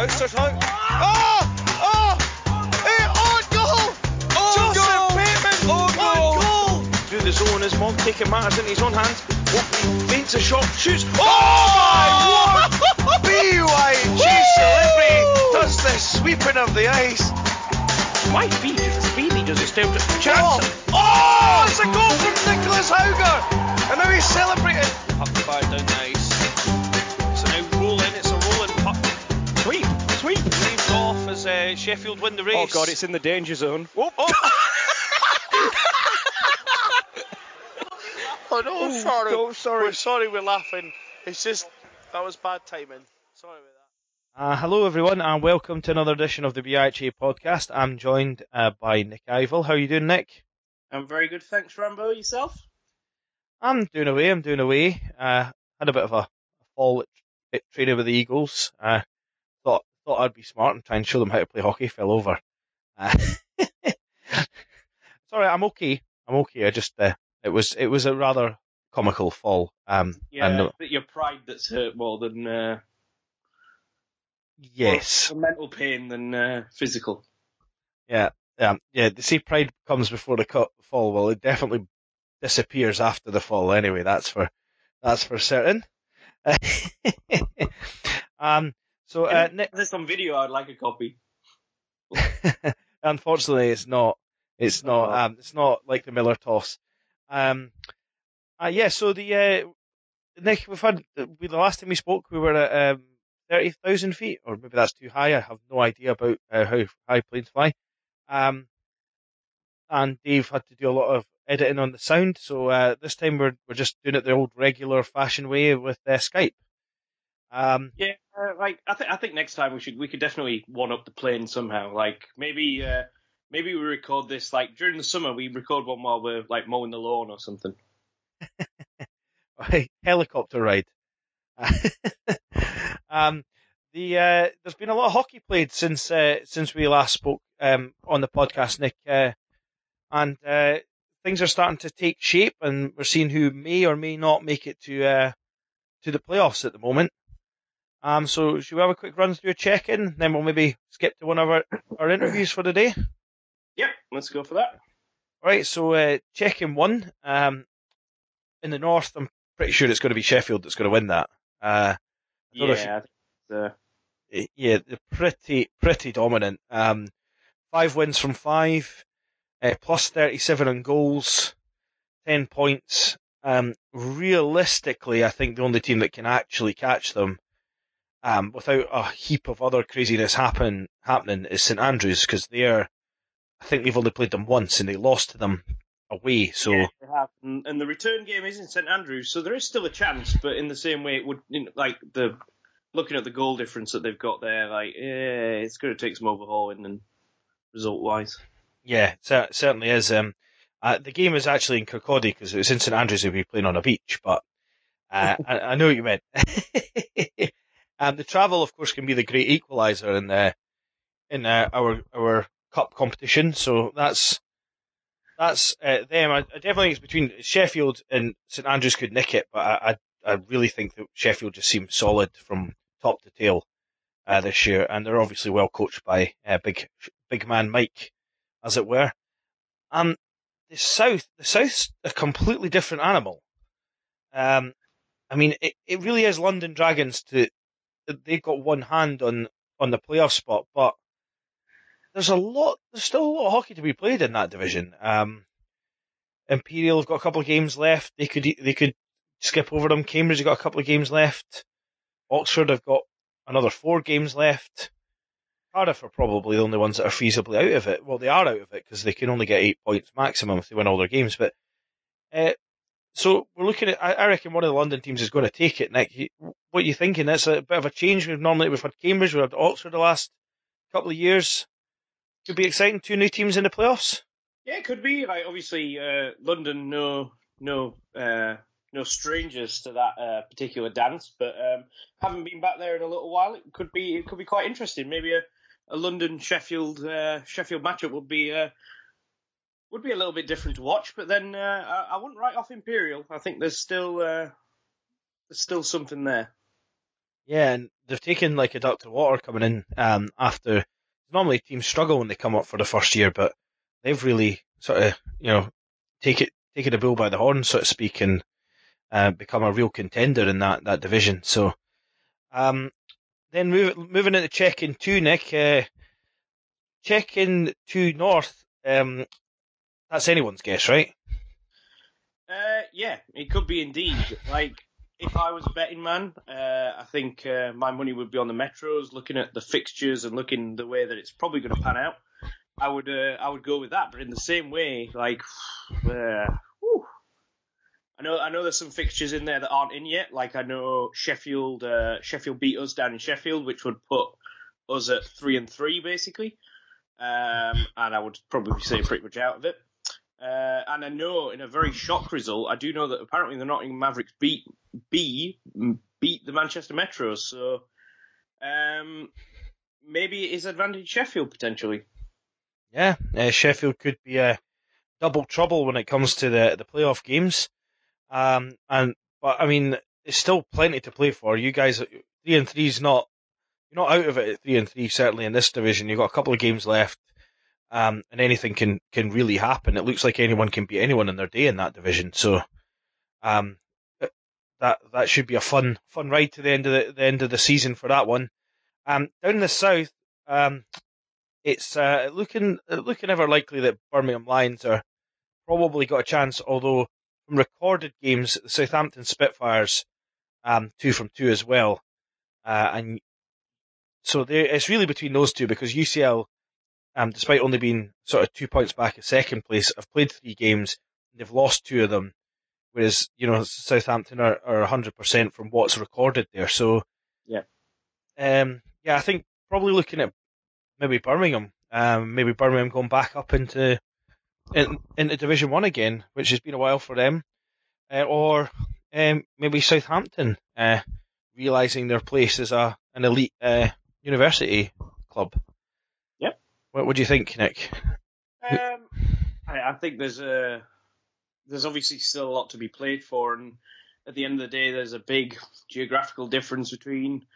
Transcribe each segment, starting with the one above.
Outstretched hand. Oh! Ah! Oh! Ah! Hey, on goal! On Joseph goal! Bateman! On goal! Through the zone as Monk taking matters into his own hands. Oakley feints a shot, shoots. Oh, Oh, my word! BYG celebrity does the sweeping of the ice. Why Speedy does Speedy does it still Oh, chance? oh, oh, it's a goal from Nicholas Hauger! And now he's celebrating. Puck fired down the ice. Leaves off as uh, Sheffield win the race. Oh god, it's in the danger zone. Oh, oh no, Oh, sorry. no, sorry. We're sorry we're laughing. It's just, that was bad timing. Sorry about that. Uh, hello, everyone, and welcome to another edition of the BIHA podcast. I'm joined uh, by Nick Ivel. How are you doing, Nick? I'm very good, thanks, Rambo. Yourself? I'm doing away. I'm doing away. Uh, had a bit of a, a fall at, at training with the Eagles. Uh, thought I'd be smart and try and show them how to play hockey. Fell over. Uh, sorry, I'm okay. I'm okay. I just uh, it was it was a rather comical fall. Um, Yeah, and, uh, but your pride that's hurt more than uh, yes. more mental pain than uh, physical. Yeah, yeah, yeah. The see, pride comes before the fall. Well, it definitely disappears after the fall. Anyway, that's for that's for certain. um. So, uh, Nick, this on video, I'd like a copy. unfortunately, it's not. It's not. Um. It's not like the Miller toss. Um. Uh, yeah. So the uh, Nick, we've had we, the last time we spoke, we were at um thirty thousand feet, or maybe that's too high. I have no idea about uh, how high planes fly. Um. And Dave had to do a lot of editing on the sound, so uh, this time we're we're just doing it the old regular fashion way with uh, Skype. Um. Yeah, uh, like I think I think next time we should we could definitely one up the plane somehow. Like maybe uh, maybe we record this like during the summer. We record one while we're like mowing the lawn or something. helicopter ride. um, the uh, there's been a lot of hockey played since uh, since we last spoke um, on the podcast, Nick, uh, and uh, things are starting to take shape, and we're seeing who may or may not make it to uh, to the playoffs at the moment. Um, so should we have a quick run through a check-in, then we'll maybe skip to one of our, our interviews for the day. Yep, let's go for that. All right, so uh, checking one. Um, in the north, I'm pretty sure it's going to be Sheffield that's going to win that. Uh, I don't know you- Yeah, it's, uh, yeah, they're pretty pretty dominant. Um, five wins from five, uh, plus thirty seven on goals, ten points. Um, realistically, I think the only team that can actually catch them, um, without a heap of other craziness happen happening, is St Andrews because they're. I think they've only played them once and they lost to them away. So yeah, they have. And, and the return game is in St Andrews, so there is still a chance. But in the same way, it would you know, like the looking at the goal difference that they've got there, like yeah, it's going to take some overhauling and result wise. Yeah, cer- certainly is. Um, uh, the game is actually in Kirkcaldy because it was in St Andrews we'd be playing on a beach, but uh, I, I know what you meant. um, the travel, of course, can be the great equaliser in uh, in uh, our our cup competition. So that's that's uh, them. I, I definitely think it's between Sheffield and St Andrews could nick it, but I, I I really think that Sheffield just seems solid from top to tail uh, this year, and they're obviously well coached by uh, big big man Mike, as it were. Um, the South, the South's a completely different animal. Um, I mean, it, it really is London Dragons to they've got one hand on on the playoff spot, but there's a lot, there's still a lot of hockey to be played in that division. Um, Imperial have got a couple of games left. They could they could skip over them. Cambridge have got a couple of games left. Oxford have got another four games left. Cardiff are probably the only ones that are feasibly out of it. Well, they are out of it because they can only get eight points maximum if they win all their games. But uh, so we're looking at. I, reckon one of the London teams is going to take it. Nick, what are you thinking? That's a bit of a change. We've normally we've had Cambridge, we've had Oxford the last couple of years. Could be exciting. Two new teams in the playoffs. Yeah, it could be. Like obviously, uh, London, no, no, uh, no strangers to that uh, particular dance. But um, having been back there in a little while, it could be it could be quite interesting. Maybe a, a London Sheffield uh, Sheffield matchup would be uh, would be a little bit different to watch. But then uh, I, wouldn't write off Imperial. I think there's still uh, there's still something there. Yeah, and they've taken like a duck to water coming in um, after. Normally, teams struggle when they come up for the first year, but they've really sort of you know take it taken a bull by the horn, so to speak, and uh, become a real contender in that that division. So, um, then move, moving into checking two, Nick. Uh, checking two North. Um, that's anyone's guess, right? Uh, yeah, it could be indeed. Like, if I was a betting man, uh, I think uh, my money would be on the Metros. Looking at the fixtures and looking the way that it's probably going to pan out, I would uh, I would go with that. But in the same way, like, uh. I know I know there's some fixtures in there that aren't in yet. Like I know Sheffield uh, Sheffield beat us down in Sheffield, which would put us at three and three basically, um, and I would probably say pretty much out of it. Uh, and I know in a very shock result, I do know that apparently the Nottingham Mavericks beat B beat the Manchester Metros. So um, maybe it is advantage Sheffield potentially. Yeah, uh, Sheffield could be a double trouble when it comes to the the playoff games. Um, and but I mean, it's still plenty to play for. You guys, three and three is not you're not out of it at three and three. Certainly in this division, you've got a couple of games left. Um, and anything can, can really happen. It looks like anyone can beat anyone in their day in that division. So, um, that that should be a fun fun ride to the end of the, the end of the season for that one. Um, down in the south, um, it's uh, looking looking ever likely that Birmingham Lions are probably got a chance. Although from recorded games, the Southampton Spitfires, um, two from two as well, uh, and so it's really between those two because UCL um, despite only being sort of two points back at second place, have played three games. And they've lost two of them, whereas you know Southampton are, are 100% from what's recorded there. So yeah, um, yeah, I think probably looking at maybe Birmingham, um, maybe Birmingham going back up into in, into Division One again, which has been a while for them, uh, or um, maybe Southampton uh, realizing their place as a an elite uh, university club. What would you think, Nick? Um, I, I, think there's a there's obviously still a lot to be played for, and at the end of the day, there's a big geographical difference between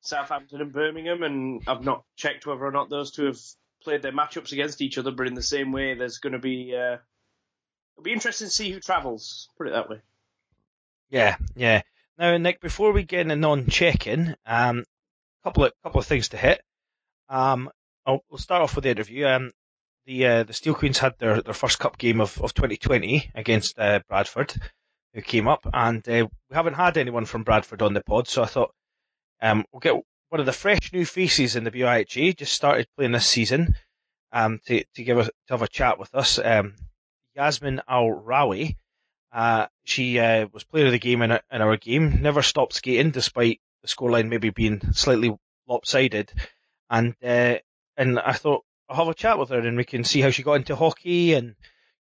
Southampton and Birmingham, and I've not checked whether or not those two have played their matchups against each other. But in the same way, there's going to be uh, it'll be interesting to see who travels. Put it that way. Yeah, yeah. Now, Nick, before we get in on check-in, um, couple of couple of things to hit. Um, I'll, we'll start off with the interview. Um, the uh, the Steel Queens had their, their first cup game of, of 2020 against uh, Bradford, who came up, and uh, we haven't had anyone from Bradford on the pod, so I thought um, we'll get one of the fresh new faces in the BIHA, just started playing this season, um, to to give us to have a chat with us. Um, Yasmin Al Rawi, uh, she uh, was player of the game in, a, in our game, never stopped skating despite the scoreline maybe being slightly lopsided, and uh, and I thought I'll have a chat with her and we can see how she got into hockey and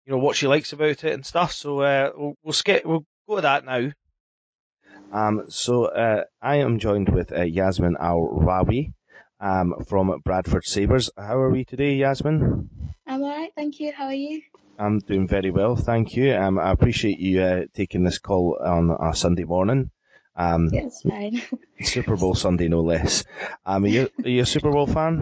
you know what she likes about it and stuff. So uh, we'll we'll, skip, we'll go to that now. Um, so uh, I am joined with uh, Yasmin Al Rawi um, from Bradford Sabres. How are we today, Yasmin? I'm alright, thank you. How are you? I'm doing very well, thank you. Um, I appreciate you uh, taking this call on a Sunday morning. Um, it's fine. Super Bowl Sunday, no less. Um, are you, are you a Super Bowl fan?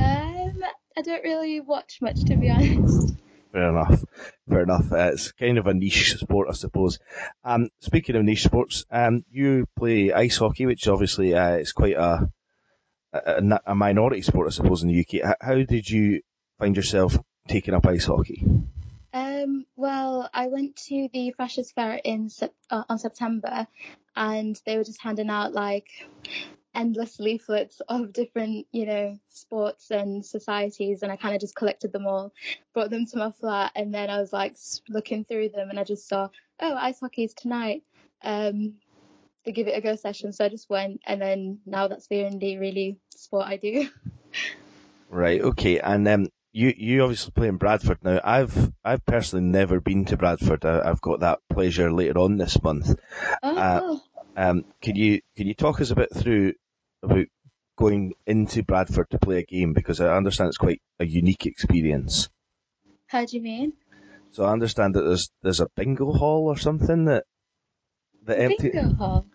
Um, I don't really watch much, to be honest. Fair enough. Fair enough. Uh, it's kind of a niche sport, I suppose. Um, speaking of niche sports, um, you play ice hockey, which obviously uh, is quite a, a, a minority sport, I suppose, in the UK. How did you find yourself taking up ice hockey? Um, well, I went to the Freshers Fair in uh, on September, and they were just handing out like endless leaflets of different, you know, sports and societies, and I kind of just collected them all, brought them to my flat, and then I was like looking through them, and I just saw, oh, ice hockey is tonight. Um, to give it a go session, so I just went, and then now that's the only really sport I do. Right. Okay. And um, you you obviously play in Bradford now. I've I've personally never been to Bradford. I, have got that pleasure later on this month. Oh. Uh, um, can you can you talk us a bit through about going into Bradford to play a game because I understand it's quite a unique experience. How do you mean? So I understand that there's there's a bingo hall or something that that empty. Bingo hall.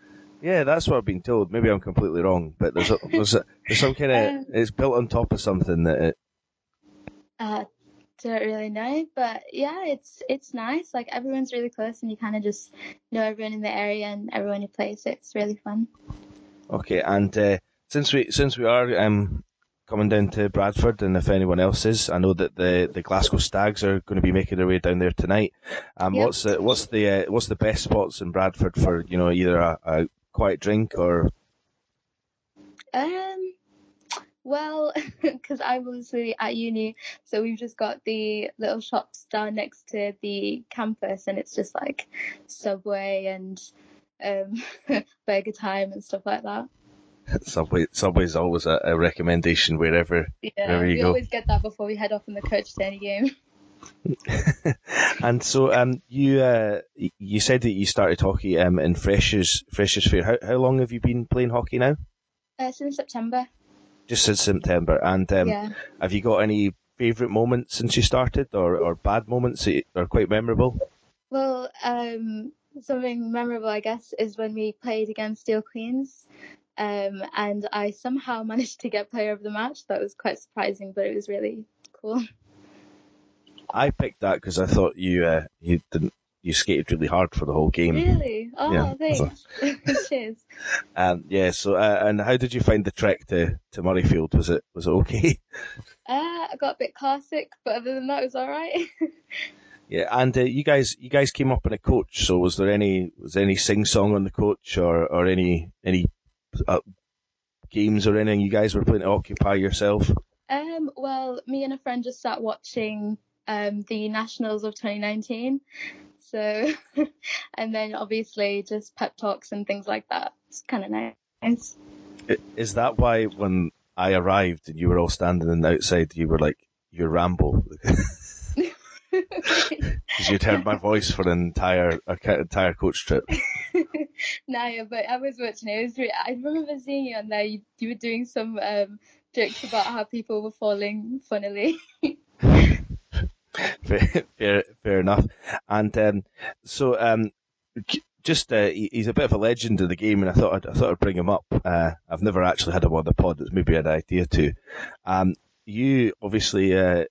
Yeah, that's what I've been told. Maybe I'm completely wrong, but there's a, there's, a, there's some kind of Um, it's built on top of something that it, Uh, don't really know, but yeah, it's it's nice. Like everyone's really close, and you kind of just know everyone in the area and everyone who plays. So it's really fun. Okay, and uh, since we since we are um, coming down to Bradford, and if anyone else is, I know that the, the Glasgow Stags are going to be making their way down there tonight. Um, Yep. what's the what's the uh, what's the best spots in Bradford for you know either a, a quiet drink or Um, well, because I'm obviously at uni, so we've just got the little shops down next to the campus, and it's just like Subway and um, Burger Time and stuff like that. Subway? Subway's always a, a recommendation wherever. Yeah, There you we go. always get that before we head off in the coach to any game. and so um, you uh, you said that you started hockey um, in Freshers Freshers Fair. How how long have you been playing hockey now? Uh, since September. Just since September. And um, yeah. Have you got any favourite moments since you started, or, or bad moments that are quite memorable? Well, um, something memorable, I guess, is when we played against Steel Queens. Um, and I somehow managed to get player of the match. That was quite surprising, but it was really cool. I picked that because I thought you uh, you didn't you skated really hard for the whole game. Really? Oh, Yeah, thanks. Cheers. Um, yeah. So uh, and how did you find the trek to, to Murrayfield? Was it was it okay? Uh, I got a bit car sick, but other than that, it was all right. yeah. And uh, you guys you guys came up in a coach. So was there any was there any sing song on the coach or or any any uh, games or anything you guys were playing to occupy yourself? um, well, me and a friend just sat watching um, the Nationals of 2019. So, and then obviously just pep talks and things like that. It's kind of nice. Is that why when I arrived and you were all standing in the outside, you were like, "You're Rambo," because you'd heard my voice for an entire entire coach trip. no, but I was watching it. it was re- I remember seeing you on there. You, you were doing some um, jokes about how people were falling funnily. fair, fair, fair enough. And um, so, um, just uh, he- he's a bit of a legend in the game, and I thought I'd, I thought I'd bring him up. Uh, I've never actually had him on the pod. It's maybe an idea to. Um, you obviously uh,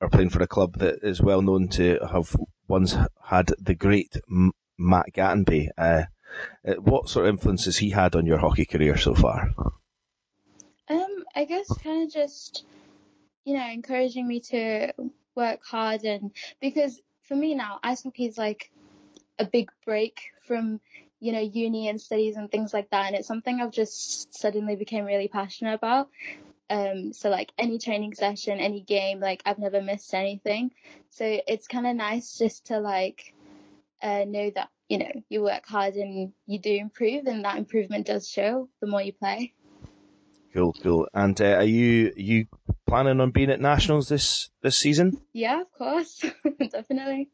are playing for a club that is well known to have once had the great M- Matt Gattenby. Uh, uh, what sort of influence has he had on your hockey career so far? Um, I guess kind of just, you know, encouraging me to work hard and because for me now, ice hockey is like a big break from, you know, uni and studies and things like that. And it's something I've just suddenly became really passionate about. Um, so like any training session, any game, like I've never missed anything. So it's kind of nice just to like, uh, know that, you know, you work hard and you do improve and that improvement does show the more you play. Cool, cool. And uh, are you are you planning on being at nationals this this season? Yeah, of course, definitely.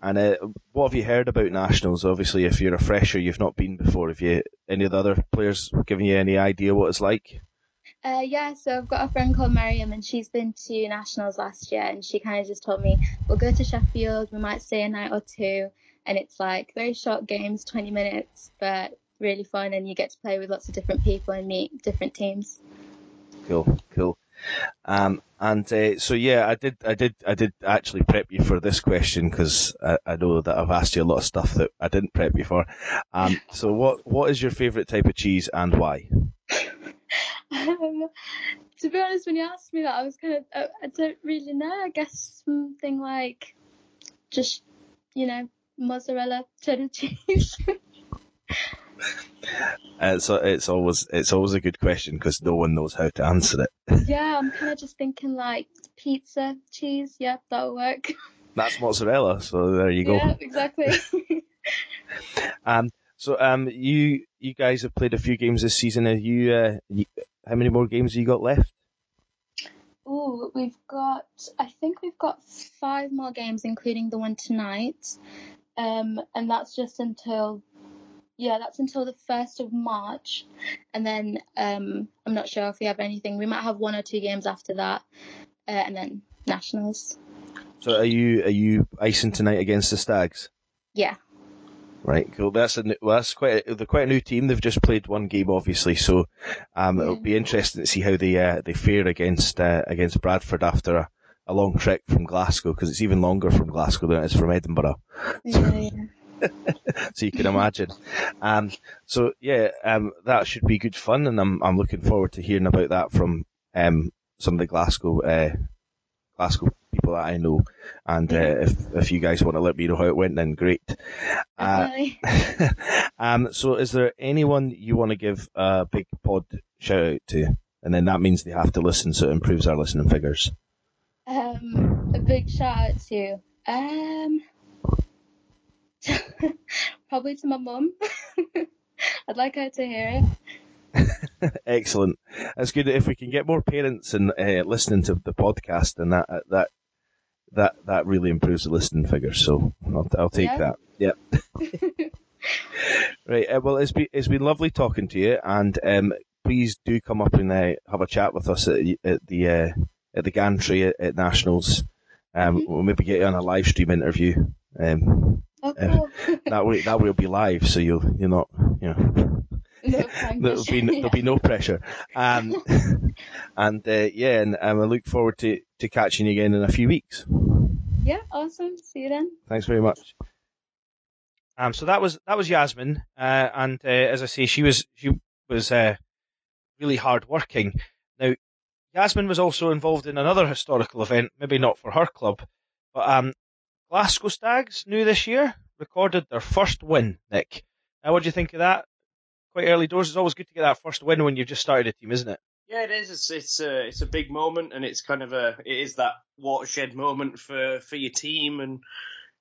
And uh, what have you heard about nationals? Obviously, if you're a fresher, you've not been before. Have you any of the other players given you any idea what it's like? Uh, yeah, so I've got a friend called Miriam, and she's been to nationals last year, and she kind of just told me we'll go to Sheffield, we might stay a night or two, and it's like very short games, 20 minutes, but really fun, and you get to play with lots of different people and meet different teams. Cool, cool. Um, and uh, so yeah, I did, I did, I did actually prep you for this question because I, I know that I've asked you a lot of stuff that I didn't prep you for. Um, so what what is your favourite type of cheese and why? Um, to be honest, when you asked me that, I was kind of, I, I don't really know. I guess something like just, you know, mozzarella cheddar cheese. Uh, so it's always it's always a good question because no one knows how to answer it. yeah, I'm kind of just thinking like pizza cheese. Yeah, that'll work. That's mozzarella, so there you go. Yeah, exactly. Um, so um, you you guys have played a few games this season. Are you, uh, you how many more games have you got left? Oh, we've got. I think we've got five more games, including the one tonight. Um, and that's just until. Yeah, that's until the first of March, and then um, I'm not sure if we have anything. We might have one or two games after that, uh, and then nationals. So are you are you icing tonight against the Stags? Yeah. Right, cool. That's a new, well, that's quite a, they're quite a new team. They've just played one game, obviously, so um, it'll be interesting to see how they uh, they fare against uh, against Bradford after a, a long trek from Glasgow because it's even longer from Glasgow than it is from Edinburgh. Yeah, yeah. so you can imagine. Um, so yeah, um, that should be good fun, and I'm I'm looking forward to hearing about that from um, some of the Glasgow uh, Glasgow people that I know. And uh, if if you guys want to let me know how it went, then great. Uh, um, so is there anyone you want to give a big pod shout out to? And then that means they have to listen, so it improves our listening figures. Um, a big shout out to um, probably to my mum. I'd like her to hear it. Excellent. That's good. If we can get more parents and uh, listening to the podcast, and that that that that really improves the listening figures. So I'll, I'll take Yeah. that. Yep. right. Uh, well, it's been it's been lovely talking to you, and um, please do come up and uh, have a chat with us at, at the uh, at the gantry at, at Nationals. Um, we'll maybe get you on a live stream interview. Um, Oh, Uh, that way that way will be live, so you'll you're not you know no there'll be pressure. there'll be no pressure. Um, and uh, yeah, and um, I look forward to, to catching you again in a few weeks. Yeah, awesome. See you then. Thanks very much. Um, so that was that was Yasmin, uh, and uh, as I say, she was she was uh, really hard working. Now, Yasmin was also involved in another historical event, maybe not for her club, but um, Glasgow Stags new this year recorded their first win. Nick, now what do you think of that? Quite early doors. It's always good to get that first win when you've just started a team, isn't it? Yeah, it is. It's it's a it's a big moment, and it's kind of a it is that watershed moment for for your team, and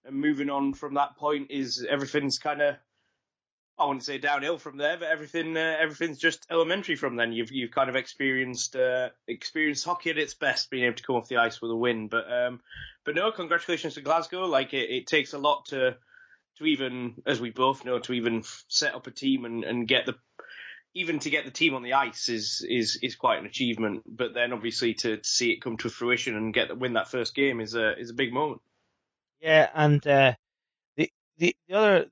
and moving on from that point is everything's kind of I wouldn't say downhill from there, but everything uh, everything's just elementary from then. You've you've kind of experienced uh, experienced hockey at its best, being able to come off the ice with a win. But um, but no, congratulations to Glasgow. Like it, it takes a lot to to even, as we both know, to even set up a team and, and get the even to get the team on the ice is is is quite an achievement. But then obviously to, to see it come to fruition and get win that first game is a is a big moment. Yeah, and uh, the, the the other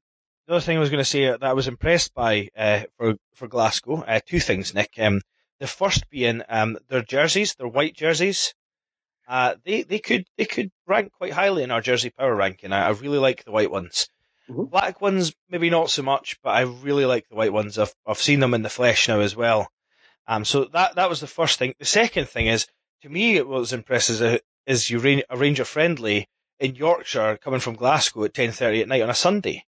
the other thing I was going to say that I was impressed by uh, for for Glasgow, uh, two things, Nick. Um, the first being um, their jerseys, their white jerseys. Uh, they they could they could rank quite highly in our jersey power ranking. I, I really like the white ones. Mhm. Black ones maybe not so much, but I really like the white ones. I've I've seen them in the flesh now as well. Um, so that that was the first thing. The second thing is, to me, it was impressive is, you arrange, a friendly in Yorkshire coming from Glasgow at 10.30 at night on a Sunday.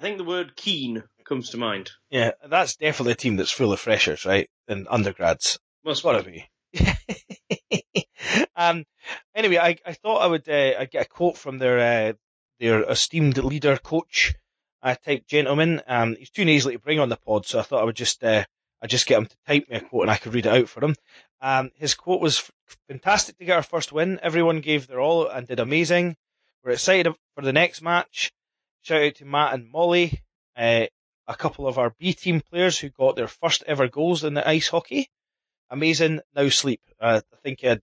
I think the word keen comes to mind. Yeah, that's definitely a team that's full of freshers, right? And undergrads. Must Gotta be. um, anyway, I, I thought I would uh, I'd get a quote from their uh, their esteemed leader coach uh, type gentleman. Um, he's too nasally to bring on the pod, so I thought I would just uh, I'd just get him to type me a quote and I could read it out for him. Um, his quote was fantastic to get our first win. Everyone gave their all and did amazing. We're excited for the next match. Shout out to Matt and Molly, uh, a couple of our B team players who got their first ever goals in the ice hockey. Amazing. Now sleep. Uh, I think I'd,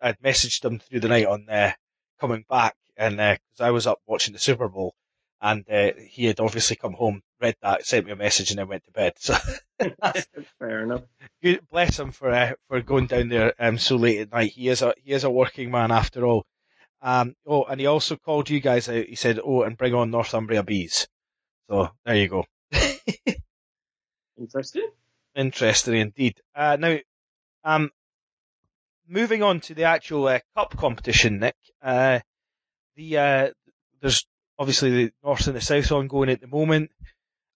I'd messaged them through the night on uh, coming back, and because I was up watching the Super Bowl, and uh, he had obviously come home, read that, sent me a message, and then went to bed. So Fair enough. good, bless him for uh, for going down there um, so late at night. He is a he is a working man after all. Um, oh, and he also called you guys out. He said, "Oh, and bring on Northumbria bees." So there you go. Interesting. Interesting indeed. Uh, now, um, moving on to the actual uh, cup competition, Nick. Uh, the uh, there's obviously the north and the south ongoing at the moment.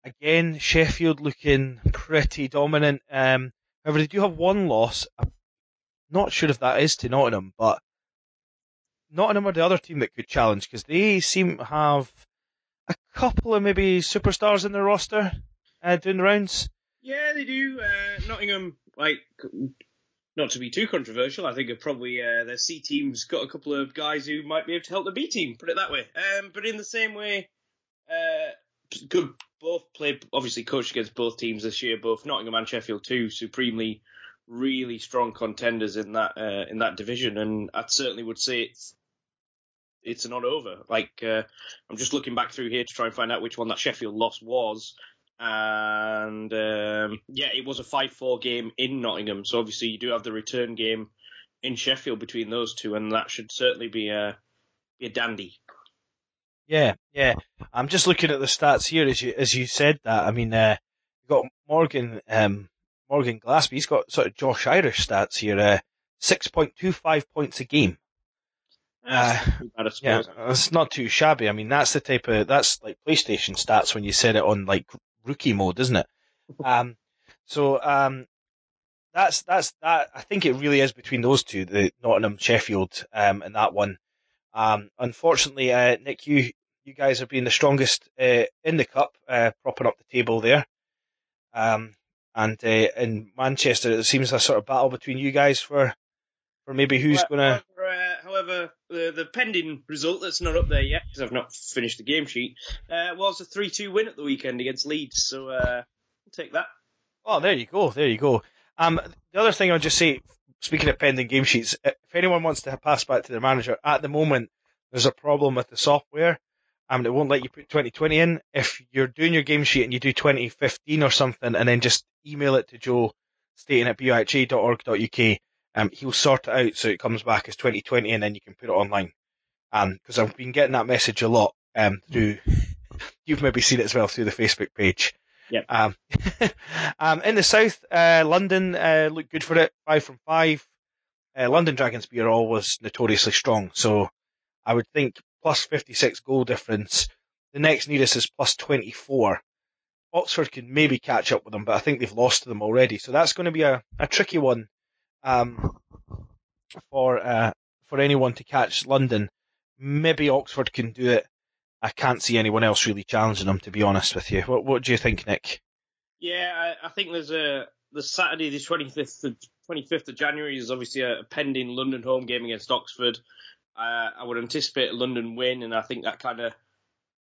Again, Sheffield looking pretty dominant. Um, however, they do have one loss. I'm not sure if that is to Nottingham, but Nottingham are the other team that could challenge because they seem to have a couple of maybe superstars in their roster uh, doing the rounds. Yeah, they do. Uh, Nottingham, like, not to be too controversial, I think are probably uh, their C team's got a couple of guys who might be able to help the B team. Put it that way. Um, but in the same way, uh, could both play obviously coached against both teams this year. Both Nottingham and Sheffield, two supremely, really strong contenders in that uh, in that division. And I certainly would say it's it's not over. Like uh, I'm just looking back through here to try and find out which one that Sheffield loss was, and um, yeah, it was a five-four game in Nottingham. So obviously you do have the return game in Sheffield between those two, and that should certainly be a be a dandy. Yeah, yeah. I'm just looking at the stats here as you as you said that. I mean, uh, you've got Morgan um, Morgan Glaspie. He's got sort of Josh Irish stats here. Uh, six point two five points a game. Uh, Yeah, it's not too shabby. I mean, that's the type of that's like PlayStation stats when you set it on like rookie mode, isn't it? Um, so um, that's that's that. I think it really is between those two, the Nottingham Sheffield, um, and that one. Um, unfortunately, uh, Nick, you you guys have been the strongest uh, in the cup, uh, propping up the table there. Um, and uh, in Manchester, it seems a sort of battle between you guys for for maybe who's Well, going to. However, uh, the, the pending result that's not up there yet because I've not finished the game sheet uh, was a three-two win at the weekend against Leeds. So uh, I'll take that. Oh, there you go. There you go. Um, the other thing I'll just say, speaking of pending game sheets, if anyone wants to pass back to their manager, at the moment there's a problem with the software. Um, it won't let you put 2020 in. If you're doing your game sheet and you do 2015 or something, and then just email it to Joe, stating at buiha.org.uk, um, he'll sort it out so it comes back as 2020, and then you can put it online. Um, because I've been getting that message a lot. Um, through you've maybe seen it as well through the Facebook page. Yep. Um, um, in the south, uh, London uh, looked good for it, five from five. Uh, London Dragons beer always notoriously strong, so I would think plus 56 goal difference. The next nearest is plus 24. Oxford can maybe catch up with them, but I think they've lost to them already, so that's going to be a, a tricky one um, for uh, for anyone to catch London. Maybe Oxford can do it. I can't see anyone else really challenging them, to be honest with you. What, what do you think, Nick? Yeah, I, I think there's a the Saturday the 25th of 25th of January is obviously a, pending London home game against Oxford. Uh, I would anticipate a London win, and I think that kind of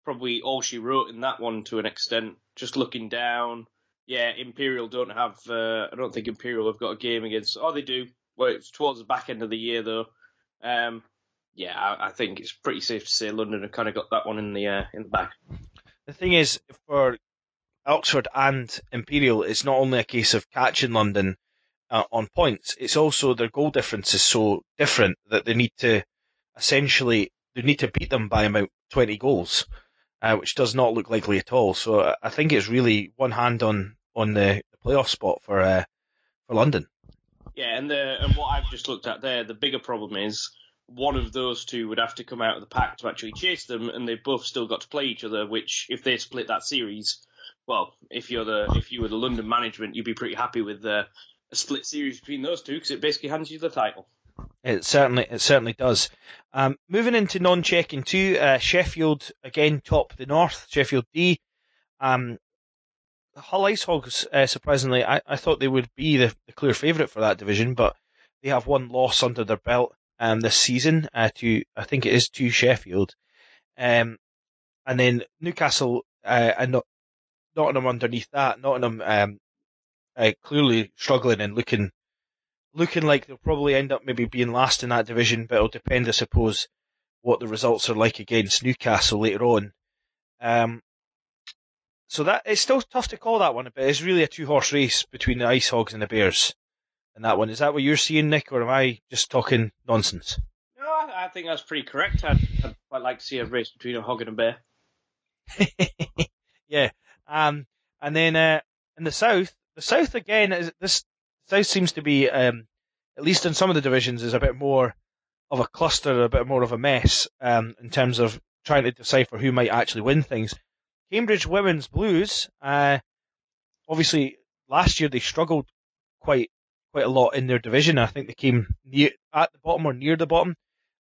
probably all she wrote in that one to an extent. Just looking down, yeah, Imperial don't have. Uh, I don't think Imperial have got a game against. Oh, they do. Well, it's towards the back end of the year though. Um, yeah, I, I think it's pretty safe to say London have kind of got that one in the uh, in the back. The thing is, for Oxford and Imperial, it's not only a case of catching London uh, on points, it's also their goal difference is so different that they need to essentially they need to beat them by about 20 goals, uh, which does not look likely at all. So uh, I think it's really one hand on on the, the playoff spot for uh, for London. Yeah, and the and what I've just looked at there, the bigger problem is one of those two would have to come out of the pack to actually chase them, and they've both still got to play each other. Which, if they split that series, well, if you're the if you were the London management, you'd be pretty happy with uh, a split series between those two because it basically hands you the title. It certainly, it certainly does. Um, moving into non-checking two, uh, Sheffield again top the north. Sheffield D. Um, Hull Ice Hogs, uh, surprisingly, I, I thought they would be the, the clear favourite for that division, but they have one loss under their belt um, this season uh, to I think it is to Sheffield, um, and then Newcastle uh, and Not- Nottingham underneath that. Nottingham um, uh, clearly struggling and looking looking like they'll probably end up maybe being last in that division, but it'll depend, I suppose, what the results are like against Newcastle later on. Um, so that it's still tough to call that one, but it's really a two horse race between the Ice Hogs and the Bears. And that one is that what you're seeing, Nick, or am I just talking nonsense? No, I, I think that's pretty correct. I'd, I'd quite like to see a race between a hog and a bear. yeah. Um, and then uh, in the south, the south again is this south seems to be um, at least in some of the divisions is a bit more of a cluster, a bit more of a mess um, in terms of trying to decipher who might actually win things. Cambridge Women's Blues, uh, obviously last year they struggled quite quite a lot in their division. I think they came near at the bottom or near the bottom.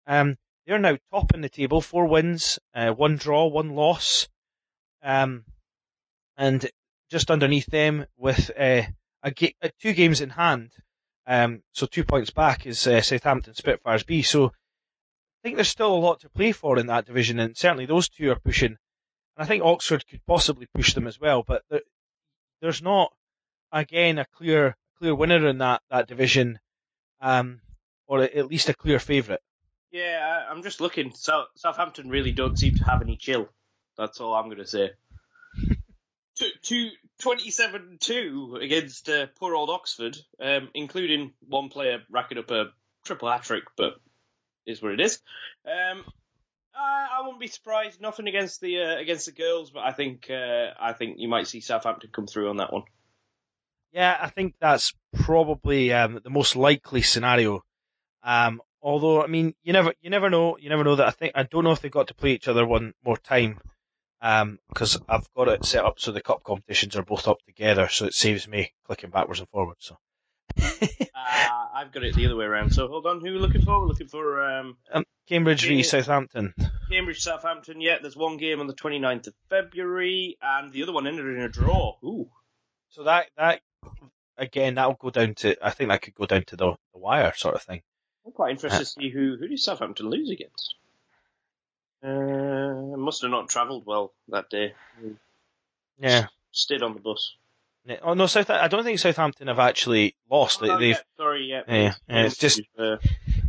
Um, they're now top in the table, four wins, uh, one draw, one loss. Um, and just underneath them with uh, a ga- uh, two games in hand, um, so two points back is uh, Southampton Spitfires B. So I think there's still a lot to play for in that division, and certainly those two are pushing. And I think Oxford could possibly push them as well, but there, there's not again a clear clear winner in that that division, um, or at least a clear favourite. Yeah, I, I'm just looking. So, Southampton really don't seem to have any chill. That's all I'm going to say. Two- two- 27-2 against uh, poor old Oxford, um, including one player racking up a triple hat trick, but is what it is. Um, I, I wouldn't be surprised. Nothing against the uh, against the girls, but I think uh, I think you might see Southampton come through on that one. Yeah, I think that's probably um, the most likely scenario. Um, although, I mean, you never, you never know. You never know that. I think I don't know if they got to play each other one more time because I've got it set up so the cup competitions are both up together, so it saves me clicking backwards and forwards. So Uh, I've got it the other way around. So hold on, who are we looking for? We're looking for um, Cambridge v Southampton. Cambridge Southampton. Yeah, there's one game on the 29th of February, and the other one ended in a draw. Ooh. So that that again, that'll go down to. I think that could go down to the the wire sort of thing. I'm quite interested to see who who did Southampton lose against. Uh, must have not travelled well that day. Yeah. Stayed on the bus. Oh no, South. I don't think Southampton have actually lost. Oh, they've sorry, yeah. Yeah, yeah, it's just- Uh,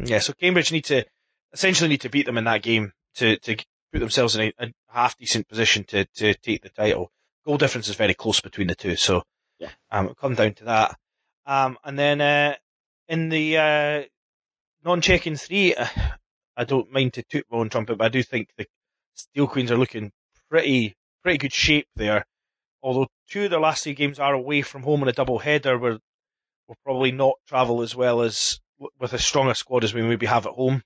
Yeah, so Cambridge need to essentially need to beat them in that game to, to put themselves in a, a half decent position to, to take the title. Goal difference is very close between the two, so Yeah. um, come down to that. Um, and then uh, in the uh, non-checking three, uh, I don't mind to toot my own trumpet, but I do think the Steel Queens are looking pretty pretty good shape there. Although two of their last three games are away from home in a double header, where will probably not travel as well as with as strong a squad as we maybe have at home.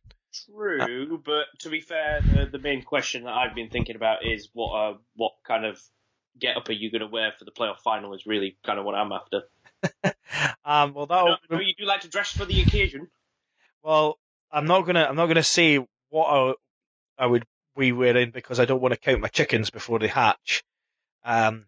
True, but to be fair, the, the main question that I've been thinking about is what uh, what kind of get up are you going to wear for the playoff final is really kind of what I'm after. Um, well, that know, I know you do like to dress for the occasion. well, I'm not gonna I'm not gonna say what I, I would be wearing because I don't want to count my chickens before they hatch. Um,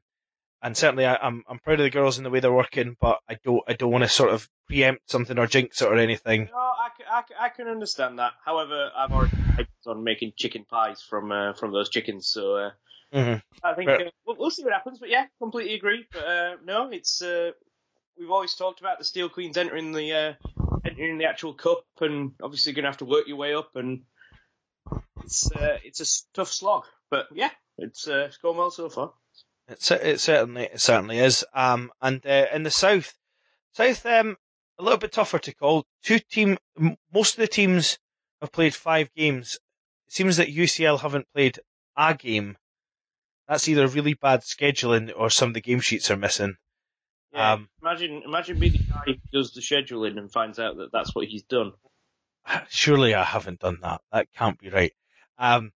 and certainly I, I'm I'm proud of the girls and the way they're working, but I don't I don't want to sort of preempt something or jinx it or anything. No, I, I, I can understand that. However, I've already on making chicken pies from uh, from those chickens, so uh, Mhm. I think uh, we'll, we'll see what happens. But yeah, completely agree. But uh, no, it's uh, we've always talked about the Steel Queens entering the uh, entering the actual cup, and obviously going to have to work your way up, and it's uh, it's a tough slog. But yeah, it's uh, it's going well so far. It, it certainly it certainly is. Um, and uh, in the south, south um a little bit tougher to call. Two team, most of the teams have played five games. It seems that UCL haven't played a game. That's either really bad scheduling or some of the game sheets are missing. Yeah, Um, imagine imagine being the guy who does the scheduling and finds out that that's what he's done. Surely I haven't done that. That can't be right. Um,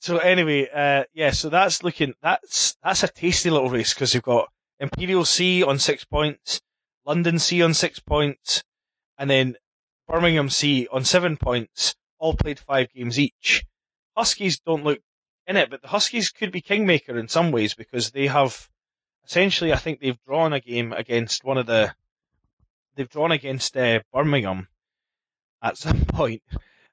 so anyway, uh, yeah, so that's looking, that's, that's a tasty little race because you've got Imperial C on six points, London C on six points, and then Birmingham C on seven points, all played five games each. Huskies don't look in it, but the Huskies could be kingmaker in some ways because they have, essentially, I think they've drawn a game against one of the, they've drawn against uh, Birmingham at some point,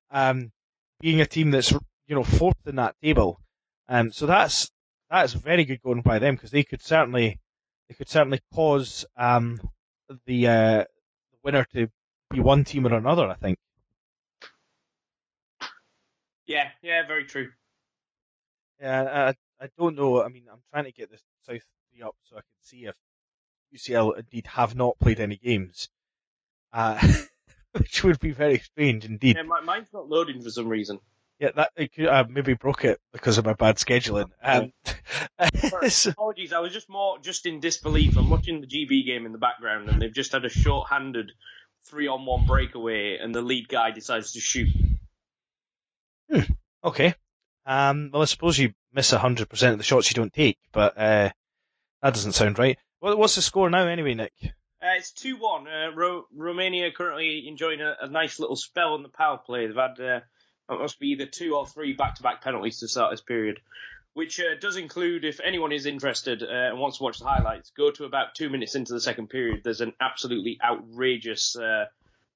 um, being a team that's you know fourth in that table. Um, so that's that's very good going by them because they could certainly they could certainly cause um, the uh, the winner to be one team or another. I think. Yeah, yeah, very true. Yeah, I, I don't know. I mean, I'm trying to get this South three up so I can see if UCL indeed have not played any games, uh, which would be very strange indeed. Yeah, my, mine's not loading for some reason. Yeah, that it could, uh, maybe broke it because of my bad scheduling. Um, so- Apologies, I was just more just in disbelief. I'm watching the GB game in the background, and they've just had a short-handed three-on-one breakaway, and the lead guy decides to shoot. okay. Um, well, I suppose you miss hundred percent of the shots you don't take, but uh, that doesn't sound right. What, what's the score now, anyway, Nick? Uh, it's two-one. Uh, Ro- Romania currently enjoying a, a nice little spell on the power play. They've had it must be either two or three back-to-back penalties to start this period, which uh, does include, if anyone is interested uh, and wants to watch the highlights, go to about two minutes into the second period. There's an absolutely outrageous uh,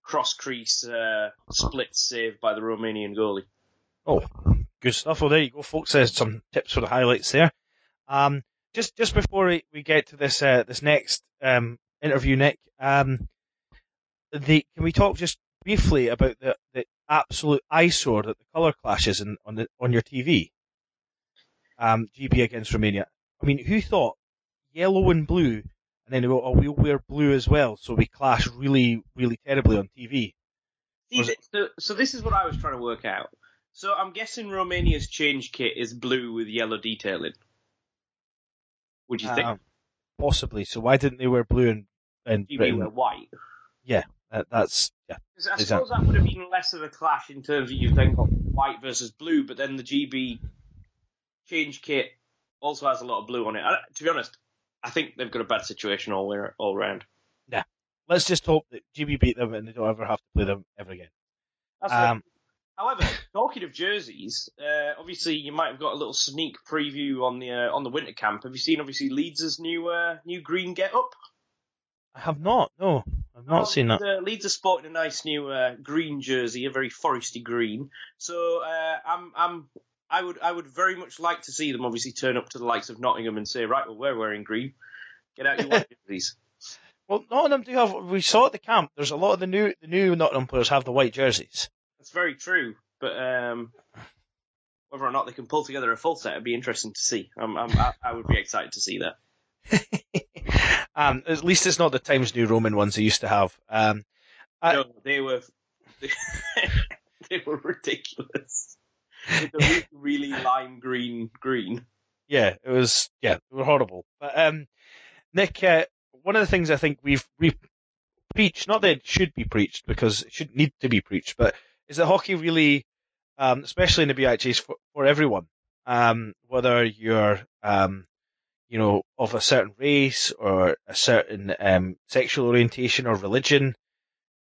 cross-crease uh, split save by the Romanian goalie. Oh, good stuff. Well, there you go, folks. There's some tips for the highlights there. Um, just just before we, we get to this uh, this next um, interview, Nick, um, the can we talk just briefly about the, the absolute eyesore that the colour clashes in, on the on your TV. Um, GB against Romania. I mean, who thought yellow and blue, and then they go, oh, we'll wear blue as well, so we clash really, really terribly on TV. See, so, so this is what I was trying to work out. So I'm guessing Romania's change kit is blue with yellow detailing. Would you think? Um, possibly. So why didn't they wear blue and and GB Britain? were white. That, that's yeah. I suppose that would have been less of a clash in terms of you've then got white versus blue, but then the GB change kit also has a lot of blue on it. I, to be honest, I think they've got a bad situation all all round. Yeah, let's just hope that GB beat them and they don't ever have to play them ever again. That's. Um, However, talking of jerseys, uh, obviously you might have got a little sneak preview on the uh, on the winter camp. Have you seen obviously Leeds' new uh, new green get up? I have not. No, I've not seen that. Uh, Leeds are sporting a nice new uh, green jersey, a very foresty green. So uh, I'm I'm I would I would very much like to see them obviously turn up to the likes of Nottingham and say, right, well we're wearing green. Get out your white jerseys. Well, Nottingham do have. We saw at the camp. There's a lot of the new the new Nottingham players have the white jerseys. That's very true, but um, whether or not they can pull together a full set it'd be interesting to see. I'm, I'm, I, I would be excited to see that. um, at least it's not the Times New Roman ones they used to have. Um, I- no, they were they were ridiculous. The really, really lime green green. yeah, it was. Yeah, they were horrible. But um, Nick, uh, one of the things I think we've we preached, not that it should be preached because it shouldn't need to be preached, but is that hockey really, um, especially in the BHAs for, for everyone, um, whether you're um, you know, of a certain race or a certain um, sexual orientation or religion,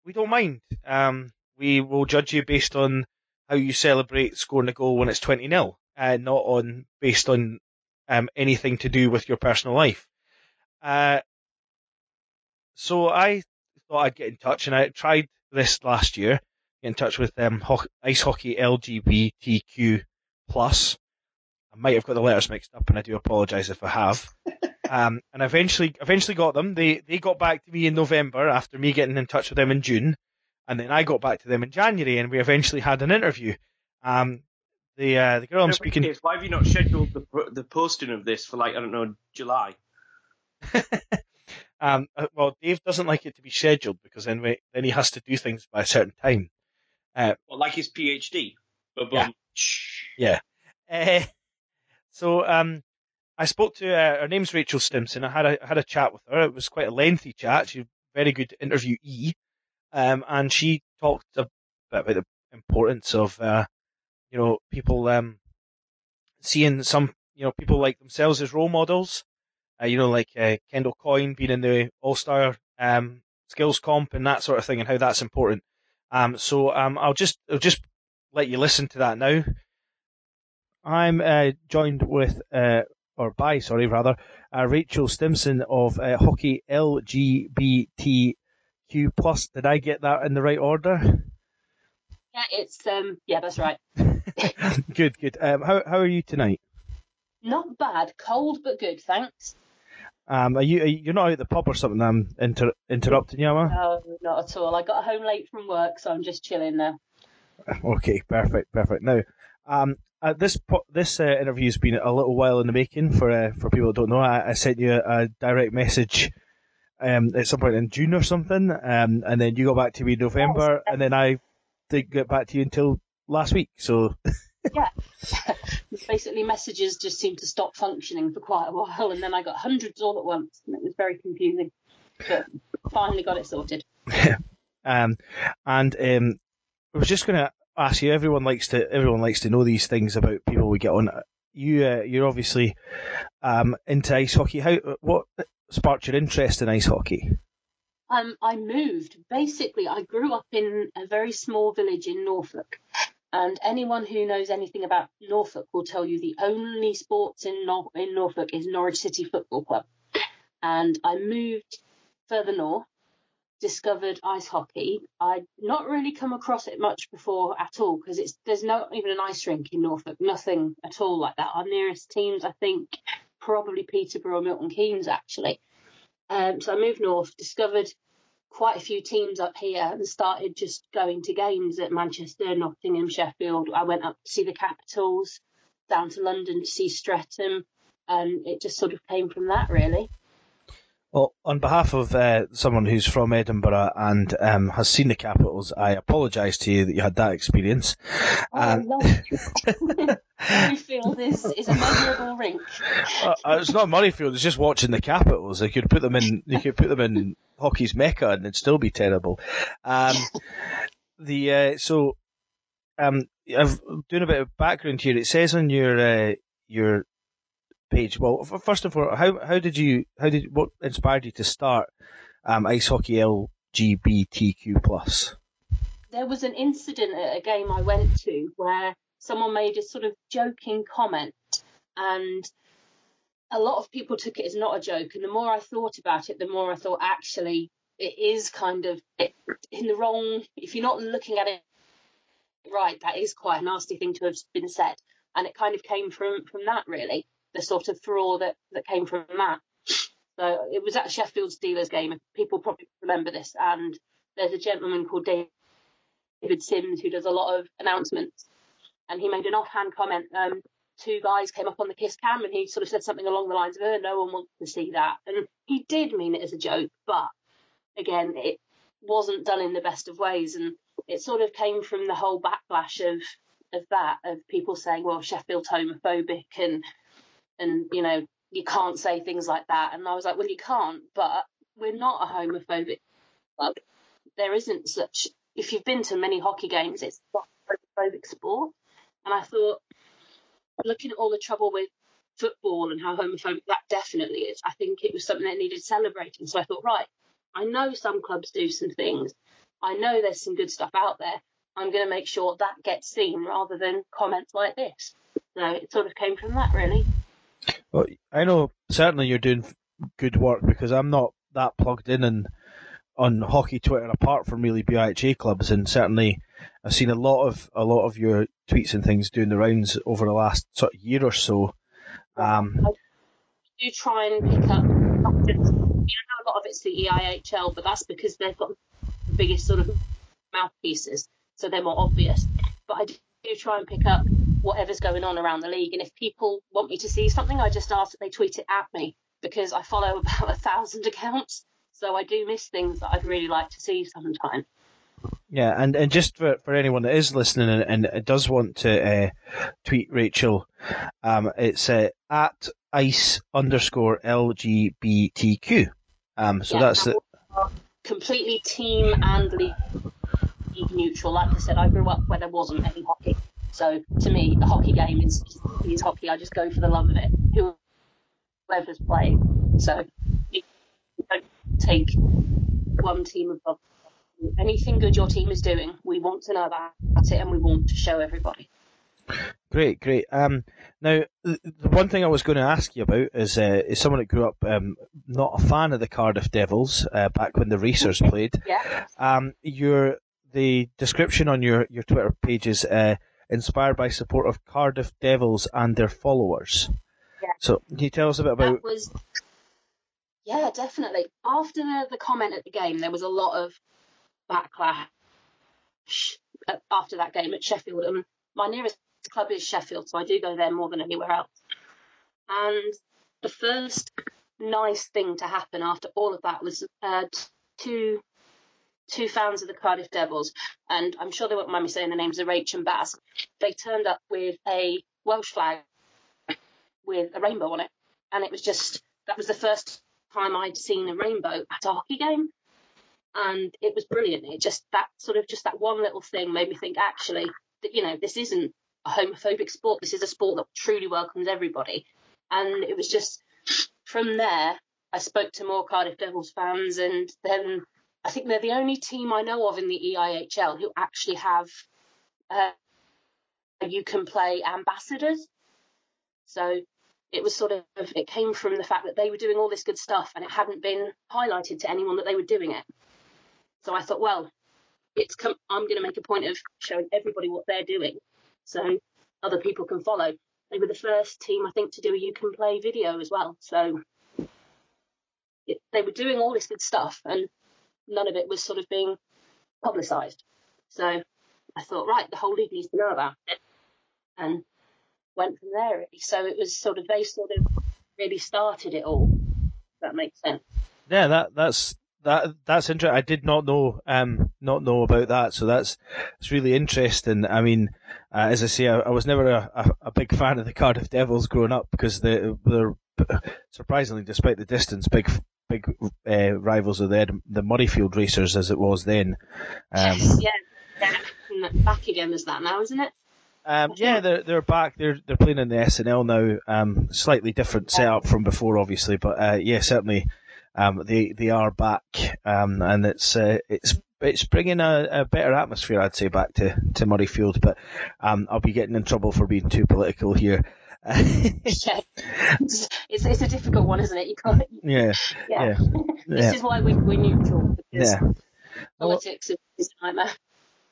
we don't mind. Um, we will judge you based on how you celebrate scoring a goal when it's 20 0, uh, not on based on um, anything to do with your personal life. Uh, so I thought I'd get in touch, and I tried this last year. Get in touch with um, ho- ice hockey LGBTQ plus. I might have got the letters mixed up, and I do apologise if I have. um, and I eventually, eventually got them. They they got back to me in November after me getting in touch with them in June, and then I got back to them in January, and we eventually had an interview. Um, the uh, the girl I'm In which speaking. case, why have you not scheduled the the posting of this for like I don't know July? um, uh, well, Dave doesn't like it to be scheduled because then we, then he has to do things by a certain time. Well, like his PhD. But Yeah. Uh, so um, I spoke to uh, her name's Rachel Stimson. I had a had a chat with her. It was quite a lengthy chat. She's a very good interviewee, um, and she talked a bit about the importance of uh, you know people um, seeing some you know people like themselves as role models. Uh, you know, like uh, Kendall Coyne being in the All Star um, skills comp and that sort of thing, and how that's important. Um, so um, I'll just I'll just let you listen to that now. I'm uh, joined with, uh, or by, sorry, rather, uh, Rachel Stimson of uh, Hockey LGBTQ plus. Did I get that in the right order? Yeah, it's um yeah, that's right. good, good. Um, how how are you tonight? Not bad. Cold but good, thanks. Um, are you are you- you're not out at the pub or something? I'm inter- interrupting you, am I? No, not at all. I got home late from work, so I'm just chilling now. Okay, perfect, perfect. Now, um, uh, this po- this uh, interview's been a little while in the making. For uh, for people that don't know, I, I sent you a, a direct message um, at some point in June or something, um, and then you got back to me in November, and then I didn't get back to you until last week. So yeah, Basically, messages just seemed to stop functioning for quite a while, and then I got hundreds all at once, and it was very confusing. But finally got it sorted. Um, and um, I was just going to ask you. Everyone likes to everyone likes to know these things about people we get on. You uh, you're obviously um, into ice hockey. How what sparked your interest in ice hockey? Um, I moved. Basically, I grew up in a very small village in Norfolk, and anyone who knows anything about Norfolk will tell you the only sports in Nor- in Norfolk is Norwich City Football Club. And I moved further north, discovered ice hockey. I'd not really come across it much before at all because it's there's not even an ice rink in Norfolk, nothing at all like that. Our nearest teams, I think, probably Peterborough, Milton Keynes, actually. Um, so I moved north, discovered quite a few teams up here and started just going to games at Manchester, Nottingham, Sheffield. I went up to see the Capitals, down to London to see Streatham, and it just sort of came from that really. Well, on behalf of uh, someone who's from Edinburgh and um, has seen the Capitals, I apologise to you that you had that experience. Oh, And-. Murrayfield is, is a memorable rink. Uh, it's not Murrayfield. It's just watching the Capitals. They could put them in. You could put them in hockey's mecca, and it'd still be terrible. Um, the uh, so um, I'm doing a bit of background here. It says on your uh, your page. Well, first of all, how how did you how did what inspired you to start um, ice hockey LGBTQ plus? there was an incident at a game I went to where someone made a sort of joking comment and a lot of people took it as not a joke and the more I thought about it the more I thought actually it is kind of in the wrong if you're not looking at it right that is quite a nasty thing to have been said and it kind of came from from that really the sort of furore that that came from that so it was at Sheffield Steelers game people probably remember this and there's a gentleman called David Sims, who does a lot of announcements, and he made an offhand comment. Um, two guys came up on the kiss cam, and he sort of said something along the lines of, oh, "No one wants to see that," and he did mean it as a joke, but again, it wasn't done in the best of ways, and it sort of came from the whole backlash of of that, of people saying, "Well, Sheffield's homophobic," and and you know, you can't say things like that, and I was like, "Well, you can't," but we're not a homophobic club. There isn't such if you've been to many hockey games, it's not a homophobic sport. And I thought, looking at all the trouble with football and how homophobic that definitely is, I think it was something that needed celebrating. So I thought, right, I know some clubs do some things. I know there's some good stuff out there. I'm going to make sure that gets seen rather than comments like this. So it sort of came from that, really. Well, I know certainly you're doing good work because I'm not that plugged in and on hockey Twitter apart from really BIHA clubs, and certainly I've seen a lot of a lot of your tweets and things doing the rounds over the last sort of year or so. Um, I do try and pick up not just, you know, a lot of it's the EIHL, but that's because they've got the biggest sort of mouthpieces, so they're more obvious. But I do try and pick up whatever's going on around the league, and if people want me to see something, I just ask that they tweet it at me because I follow about a thousand accounts, so I do miss things that I'd really like to see sometimes. Yeah, and, and just for, for anyone that is listening and, and does want to uh, tweet Rachel, um, it's uh, at ice underscore LGBTQ. Um, so Yeah, that's the, completely team and league neutral. Like I said, I grew up where there wasn't any hockey. So to me, a hockey game is is hockey. I just go for the love of it. Whoever's playing. So you don't take one team above. Anything good your team is doing, we want to know about it and we want to show everybody. Great, great. Um, now, the the one thing I was going to ask you about is, uh, is someone that grew up um, not a fan of the Cardiff Devils uh, back when the Racers played. Yeah. Um, your the description on your, your Twitter page is uh, inspired by support of Cardiff Devils and their followers. Yeah. So, can you tell us a bit about? That was, yeah, definitely. After the, the comment at the game, there was a lot of backlash uh, after that game at Sheffield. And my nearest club is Sheffield, so I do go there more than anywhere else. And the first nice thing to happen after all of that was uh, two two fans of the Cardiff Devils, and I'm sure they won't mind me saying the names of Rach and Bass. They turned up with a Welsh flag with a rainbow on it, and it was just that was the first time I'd seen a rainbow at a hockey game, and it was brilliant. It just that sort of just that one little thing made me think actually that you know this isn't a homophobic sport. This is a sport that truly welcomes everybody, and it was just from there I spoke to more Cardiff Devils fans, and then I think they're the only team I know of in the EIHL who actually have uh, you can play ambassadors. So it was sort of it came from the fact that they were doing all this good stuff and it hadn't been highlighted to anyone that they were doing it. So I thought, well, it's come, I'm going to make a point of showing everybody what they're doing, so other people can follow. They were the first team I think to do a you can play video as well. So it, they were doing all this good stuff and none of it was sort of being publicised. So I thought, right, the whole league needs to know about it, and went from there. Really. So it was sort of they sort of really started it all. That makes sense. Yeah, that that's that that's interesting. I did not know um not know about that, so that's it's really interesting. I mean, uh, as I say, I, I was never a, a, a, big fan of the Cardiff Devils growing up because they they're surprisingly, despite the distance, big big uh, rivals of the the Murrayfield Racers as it was then. Um, yes, yeah, yeah, back again is that now, isn't it? Um, yeah, they're they're back. They're they're playing in the SNL now. Um, slightly different setup from before, obviously, but uh, yeah, certainly um, they they are back, um, and it's uh, it's it's bringing a, a, better atmosphere, I'd say, back to to Murrayfield. But um, I'll be getting in trouble for being too political here. Yeah. It's, it's a difficult one, isn't it? You can't. Yeah. Yeah. yeah. this yeah. is why we, we're neutral yeah. politics well, is a nightmare.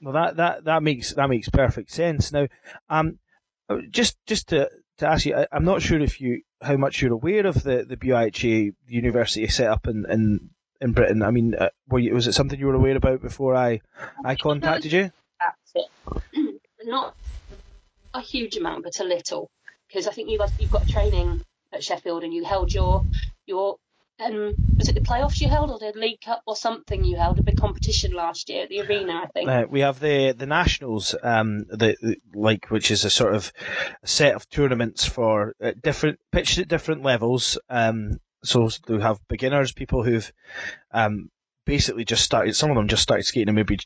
Well, that, that, that makes that makes perfect sense. Now, um, just just to to ask you, I, am not sure if you how much you're aware of the the BIHA university set up in in, in Britain. I mean, uh, were you, was it something you were aware about before I I contacted you? That's it. Not a huge amount, but a little, because I think you guys you've got training at Sheffield and you held your your um, was it the playoffs you held or the League Cup or something you held a big competition last year at the arena I think? Uh, we have the the nationals um the, the, like which is a sort of set of tournaments for uh, different pitched at different levels um so we have beginners people who've um basically just started some of them just started skating and maybe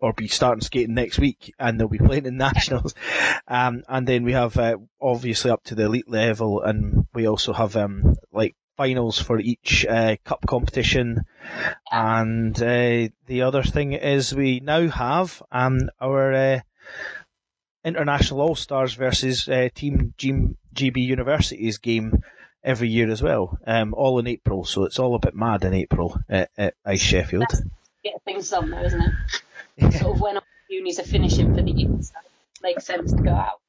or be starting skating next week, and they'll be playing in nationals. Um, and then we have uh, obviously up to the elite level, and we also have um, like finals for each uh, cup competition. And uh, the other thing is we now have um, our uh, international all stars versus uh, Team G- GB Universities game every year as well, um, all in April. So it's all a bit mad in April at, at Ice Sheffield. Get things done, though, isn't it? Sort of when unis are finishing for the year, so it makes sense to go out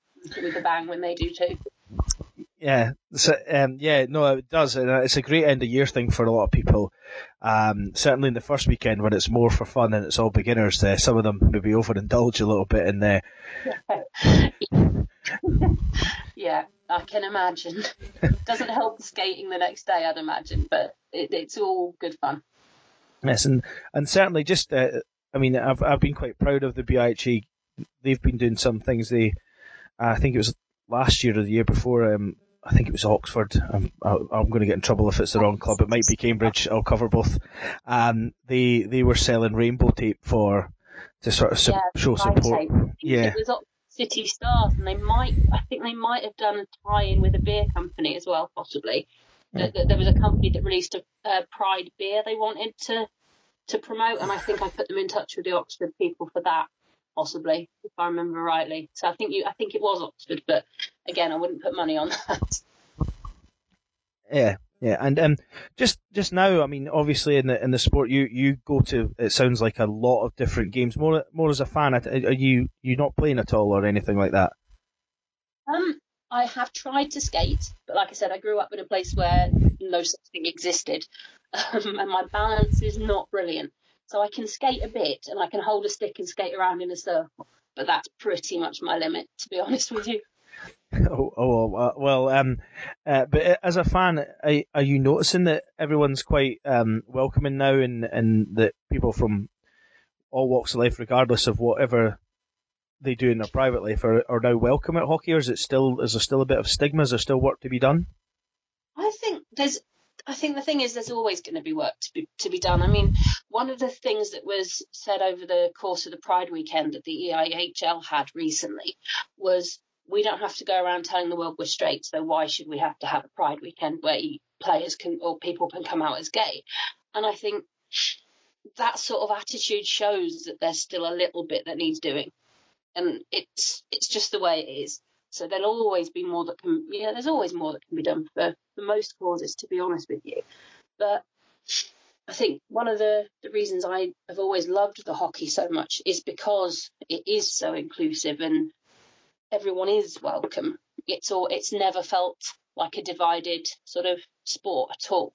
with a bang when they do too. Yeah, so, um, yeah, no, it does, and it's a great end of year thing for a lot of people. Um, certainly in the first weekend when it's more for fun and it's all beginners, uh, some of them maybe overindulge a little bit in there. yeah, I can imagine. Doesn't help the skating the next day, I'd imagine, but it, it's all good fun. Yes, and and certainly just, uh, I mean, I've I've been quite proud of the BIHA. They've been doing some things. They, I think it was last year or the year before. Um, I think it was Oxford. I'm, I'm going to get in trouble if it's the wrong club. It might be Cambridge. I'll cover both. Um, they they were selling rainbow tape for to sort of su- yeah, show support. Yeah, it was Oxford City Stars, and they might. I think they might have done a tie-in with a beer company as well, possibly. That there was a company that released a uh, Pride beer they wanted to to promote, and I think I put them in touch with the Oxford people for that possibly, if I remember rightly. So I think you, I think it was Oxford, but again, I wouldn't put money on that. Yeah, yeah, and um, just just now, I mean, obviously in the in the sport, you you go to it sounds like a lot of different games. More more as a fan, are you you not playing at all or anything like that? Um, I have tried to skate, but like I said, I grew up in a place where no such thing existed, um, and my balance is not brilliant. So I can skate a bit and I can hold a stick and skate around in a circle, but that's pretty much my limit, to be honest with you. Oh, oh well, um, uh, but as a fan, are, are, you noticing that everyone's quite um, welcoming now, and and that people from all walks of life, regardless of whatever they do in their private life, are, are now welcome at hockey, or is it still is there still a bit of stigma? Is there still work to be done? I think there's I think the thing is, there's always going to be work to be to be done. I mean, one of the things that was said over the course of the Pride weekend that the EIHL had recently was we don't have to go around telling the world we're straight, so why should we have to have a Pride weekend where players can or people can come out as gay? And I think that sort of attitude shows that there's still a little bit that needs doing, and it's it's just the way it is. So there'll always be more that can, yeah, there's always more that can be done for, for most causes, to be honest with you. But I think one of the, the reasons I have always loved the hockey so much is because it is so inclusive and everyone is welcome. It's all, it's never felt like a divided sort of sport at all.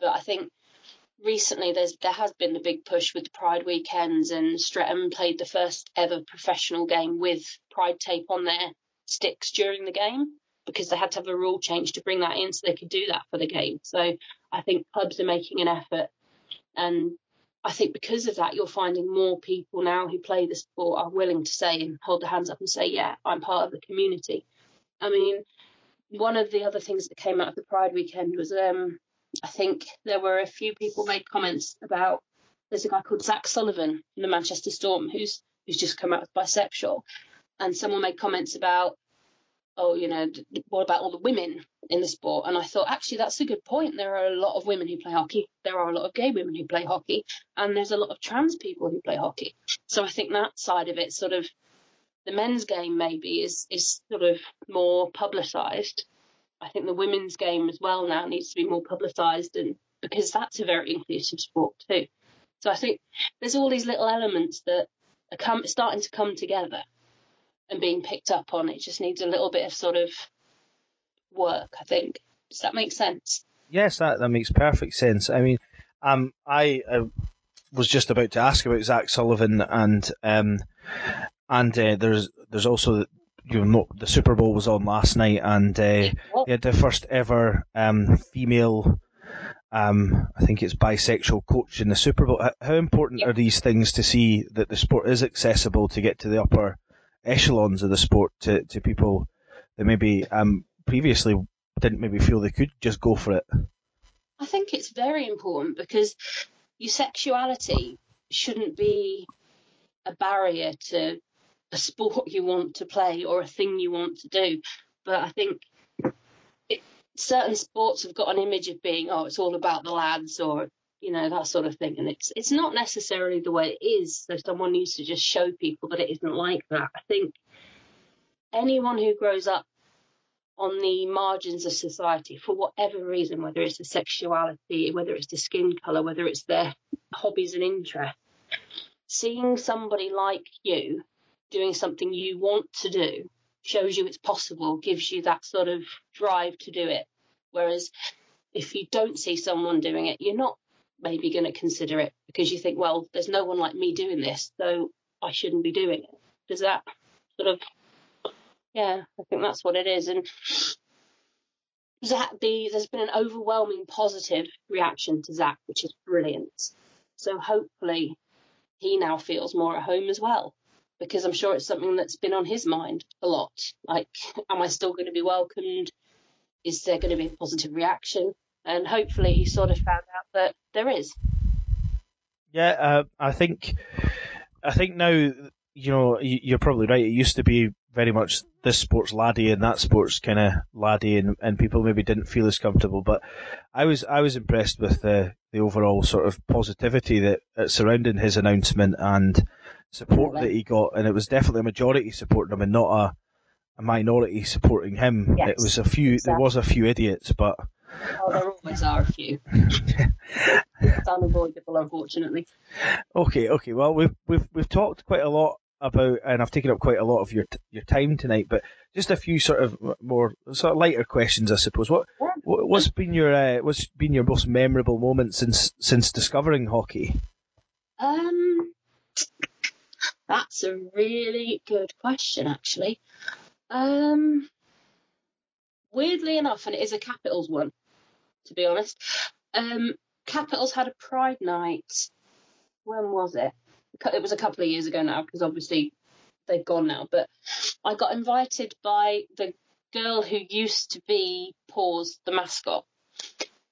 But I think recently there's there has been the big push with the Pride weekends, and Streatham played the first ever professional game with Pride tape on their sticks during the game because they had to have a rule change to bring that in so they could do that for the game. So I think clubs are making an effort, and I think because of that, you're finding more people now who play the sport are willing to say and hold their hands up and say, "Yeah, I'm part of the community." I mean, one of the other things that came out of the Pride weekend was um, I think there were a few people made comments about there's a guy called Zach Sullivan from the Manchester Storm who's who's just come out as bisexual, and someone made comments about oh you know what about all the women in the sport? And I thought actually that's a good point. There are a lot of women who play hockey. There are a lot of gay women who play hockey. And there's a lot of trans people who play hockey. So I think that side of it sort of the men's game maybe is is sort of more publicised I think the women's game as well now needs to be more publicised, and because that's a very inclusive sport too. So I think there's all these little elements that are come, starting to come together and being picked up on. It just needs a little bit of sort of work, I think. Does that make sense? Yes, that, that makes perfect sense. I mean, um, I uh, was just about to ask about Zach Sullivan, and um, and uh, there's there's also you know, the Super Bowl was on last night, and uh, he had the first ever um, female, um, I think it's bisexual coach in the Super Bowl. How important are these things to see that the sport is accessible to get to the upper echelons of the sport to, to people that maybe um, previously didn't maybe feel they could just go for it? I think it's very important because your sexuality shouldn't be a barrier to a sport you want to play or a thing you want to do. But I think it, certain sports have got an image of being, oh, it's all about the lads or you know that sort of thing, and it's it's not necessarily the way it is. So someone needs to just show people that it isn't like that. I think anyone who grows up on the margins of society for whatever reason, whether it's the sexuality, whether it's the skin color, whether it's their hobbies and interests, seeing somebody like you doing something you want to do shows you it's possible, gives you that sort of drive to do it. Whereas if you don't see someone doing it, you're not maybe going to consider it because you think, well, there's no one like me doing this, so I shouldn't be doing it. Does that sort of, yeah, I think that's what it is. And Zach, the, there's been an overwhelming positive reaction to Zach, which is brilliant. So hopefully he now feels more at home as well because I'm sure it's something that's been on his mind a lot. Like, am I still going to be welcomed? Is there going to be a positive reaction? And hopefully, he sort of found out that there is. Yeah, uh, I think, I think now, you know, you're probably right. It used to be very much this sport's laddie and that sport's kind of laddie, and, and people maybe didn't feel as comfortable. But I was I was impressed with the the overall sort of positivity that, that surrounding his announcement and support that he got, and it was definitely a majority supporting him and not a, a minority supporting him. Yes, it was a few. exactly. There was a few idiots, but Oh, there always are a few. it's unavoidable, unfortunately. okay, okay. Well, we've we've we've talked quite a lot about, and I've taken up quite a lot of your t- your time tonight. But just a few sort of more sort of lighter questions, I suppose. What what- what's been your uh, what's been your most memorable moment since since discovering hockey? Um, that's a really good question, actually. Um, weirdly enough, and it is a Capitals one, to be honest. Um, Capitals had a Pride night. When was it? It was a couple of years ago now, because obviously they've gone now. But I got invited by the girl who used to be Paws, the mascot,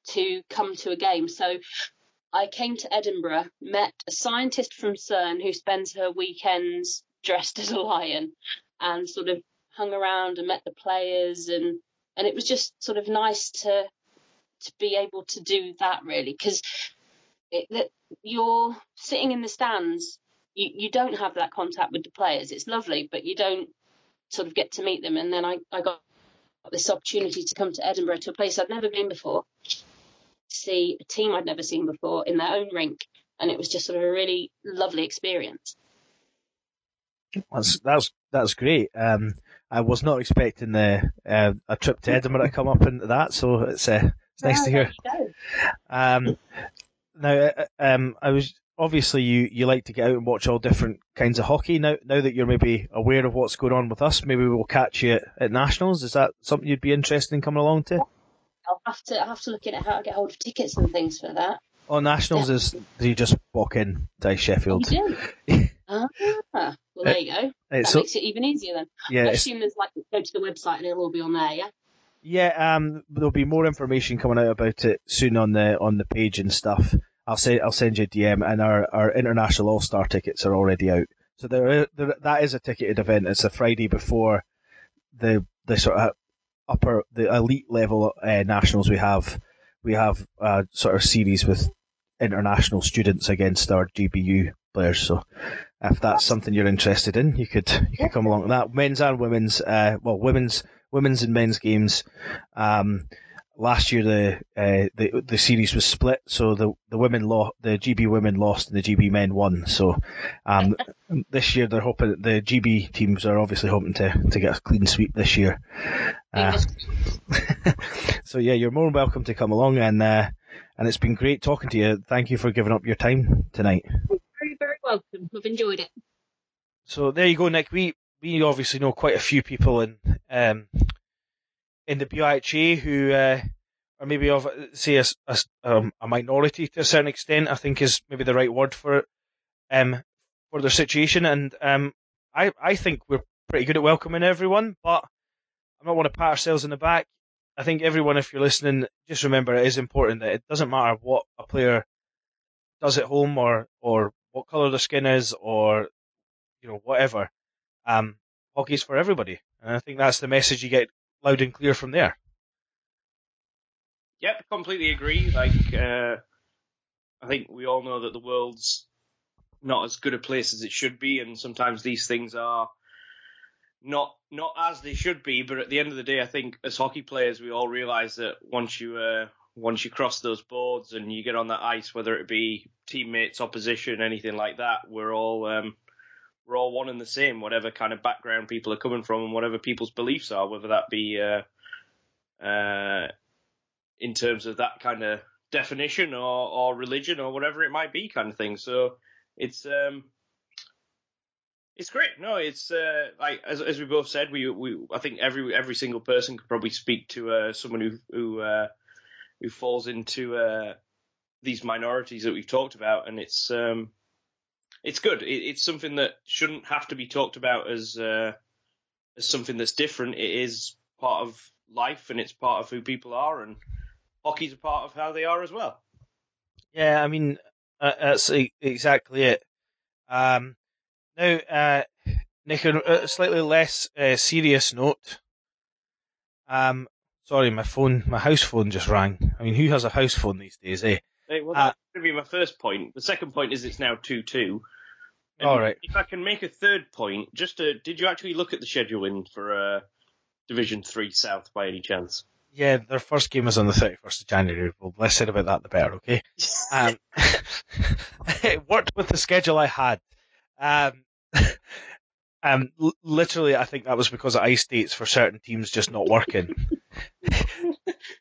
to come to a game. So I came to Edinburgh, met a scientist from CERN who spends her weekends dressed as a lion, and sort of hung around and met the players, and and it was just sort of nice to to be able to do that really because that you're sitting in the stands, you you don't have that contact with the players. It's lovely, but you don't sort of get to meet them. And then I I got this opportunity to come to Edinburgh to a place I'd never been before see a team I'd never seen before in their own rink, and it was just sort of a really lovely experience. That's that's that's great. Um, I was not expecting the uh, a trip to Edinburgh to come up into that, so it's uh, it's nice to hear. There you go. Um, now, uh, um, I was obviously you, you like to get out and watch all different kinds of hockey. Now, now that you're maybe aware of what's going on with us, maybe we'll catch you at, at nationals. Is that something you'd be interested in coming along to? I'll have to I'll have to look at how to get hold of tickets and things for that. Oh, nationals is you just walk in to Sheffield? You do. ah, well there you go. That It's makes it even easier then. yeah, I assume there's like go to the website and it'll all be on there, yeah. Yeah, um, there'll be more information coming out about it soon on the on the page and stuff. I'll say I'll send you a DM, and our, our international All Star tickets are already out. So there, there that is a ticketed event. It's a Friday before the the sort of upper the elite level uh, nationals we have. We have a sort of series with international students against our GBU players. So if that's something you're interested in, you could you could come along to that. Men's and women's, uh, well, women's women's and men's games. Um, last year the uh, the the series was split, so the the women lost, the GB women lost, and the GB men won. So um, this year they're hoping the GB teams are obviously hoping to to get a clean sweep this year. Uh, so yeah, you're more than welcome to come along, and uh, and it's been great talking to you. Thank you for giving up your time tonight. Very, very welcome. I've enjoyed it. So there you go, Nick. We we obviously know quite a few people in um, in the BIHA who uh, are maybe of say a, a um, a minority to a certain extent. I think is maybe the right word for it um, for their situation. And um, I I think we're pretty good at welcoming everyone, but I don't want to pat ourselves in the back. I think everyone, if you're listening, just remember it is important that it doesn't matter what a player does at home or or what colour their skin is or you know whatever. Um, hockey's for everybody, and I think that's the message you get loud and clear from there. Yep, completely agree. Like, uh, I think we all know that the world's not as good a place as it should be, and sometimes these things are not not as they should be. But at the end of the day, I think as hockey players, we all realise that once you uh, once you cross those boards and you get on that ice, whether it be teammates, opposition, anything like that, we're all um, we're all one and the same, whatever kind of background people are coming from, and whatever people's beliefs are, whether that be uh, uh, in terms of that kind of definition or, or religion or whatever it might be kind of thing. So it's um it's great. No, it's uh, like as as we both said, we we I think every every single person could probably speak to uh, someone who who uh, who falls into uh, these minorities that we've talked about, and it's um it's good. It, it's something that shouldn't have to be talked about as uh, as something that's different. It is part of life, and it's part of who people are, and hockey's a part of how they are as well. Yeah, I mean uh, that's exactly it. Um, now, uh, Nick, a slightly less uh, serious note. Um, sorry, my phone, my house phone just rang. I mean, who has a house phone these days, eh? Hey, well, Uh, going to be my first point. The second point is it's now two two. All right. If I can make a third point, just to, did you actually look at the schedule in for uh, Division Three South by any chance? Yeah, their first game is on the 31st of January. Well, less said about that, the better, okay? Um, it worked with the schedule I had. Um, um, l- literally, I think that was because of ice dates for certain teams just not working.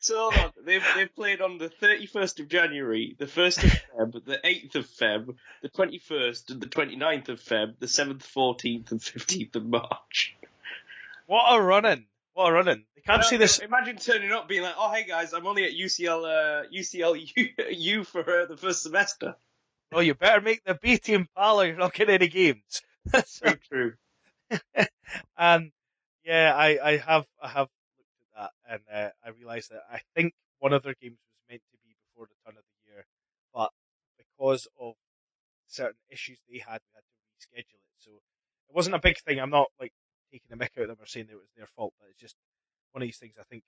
So hold on. They've they've played on the thirty first of January, the first of Feb, the eighth of Feb, the twenty first and the 29th of Feb, the seventh, fourteenth, and fifteenth of March. What a running! What a running! They can't see this. Imagine turning up, being like, "Oh, hey guys, I'm only at UCL uh, UCL U for uh, the first semester." Oh, you better make the B team, pal, or you're not getting any games. That's so true. and yeah, I, I have I have that and uh, I realised that I think one of their games was meant to be before the turn of the year, but because of certain issues they had, we had to reschedule it. So it wasn't a big thing. I'm not like taking a mick out of them or saying that it was their fault, but it's just one of these things. I think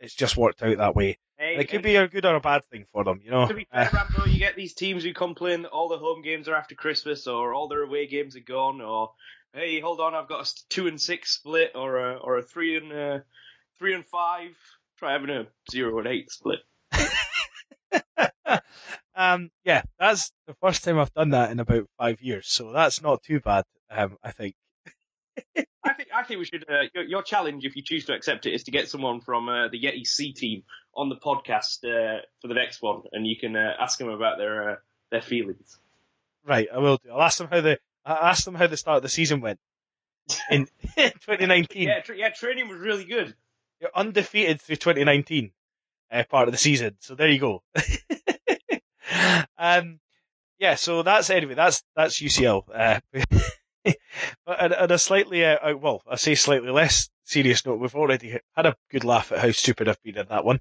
it's just worked out that way. Hey, It could be a good or a bad thing for them, you know. to be Uh, fair, Rambo, you get these teams who complain that all the home games are after Christmas, or all their away games are gone, or hey, hold on, I've got a two and six split, or a or a three and uh, three and five. Try having a zero and eight split. um, yeah, that's the first time I've done that in about five years, so that's not too bad. Um, I think. I think I think we should. Uh, your, your challenge, if you choose to accept it, is to get someone from uh, the Yeti C team on the podcast uh, for the next one, and you can uh, ask them about their uh, their feelings. Right, I will do. I'll ask them how the I asked them how the start of the season went in 2019. Yeah, tra- yeah, training was really good. You're undefeated through 2019, uh, part of the season. So there you go. um, yeah. So that's anyway. That's that's UCL. Uh, on a slightly, uh, well, I say slightly less serious note, we've already had a good laugh at how stupid I've been in that one.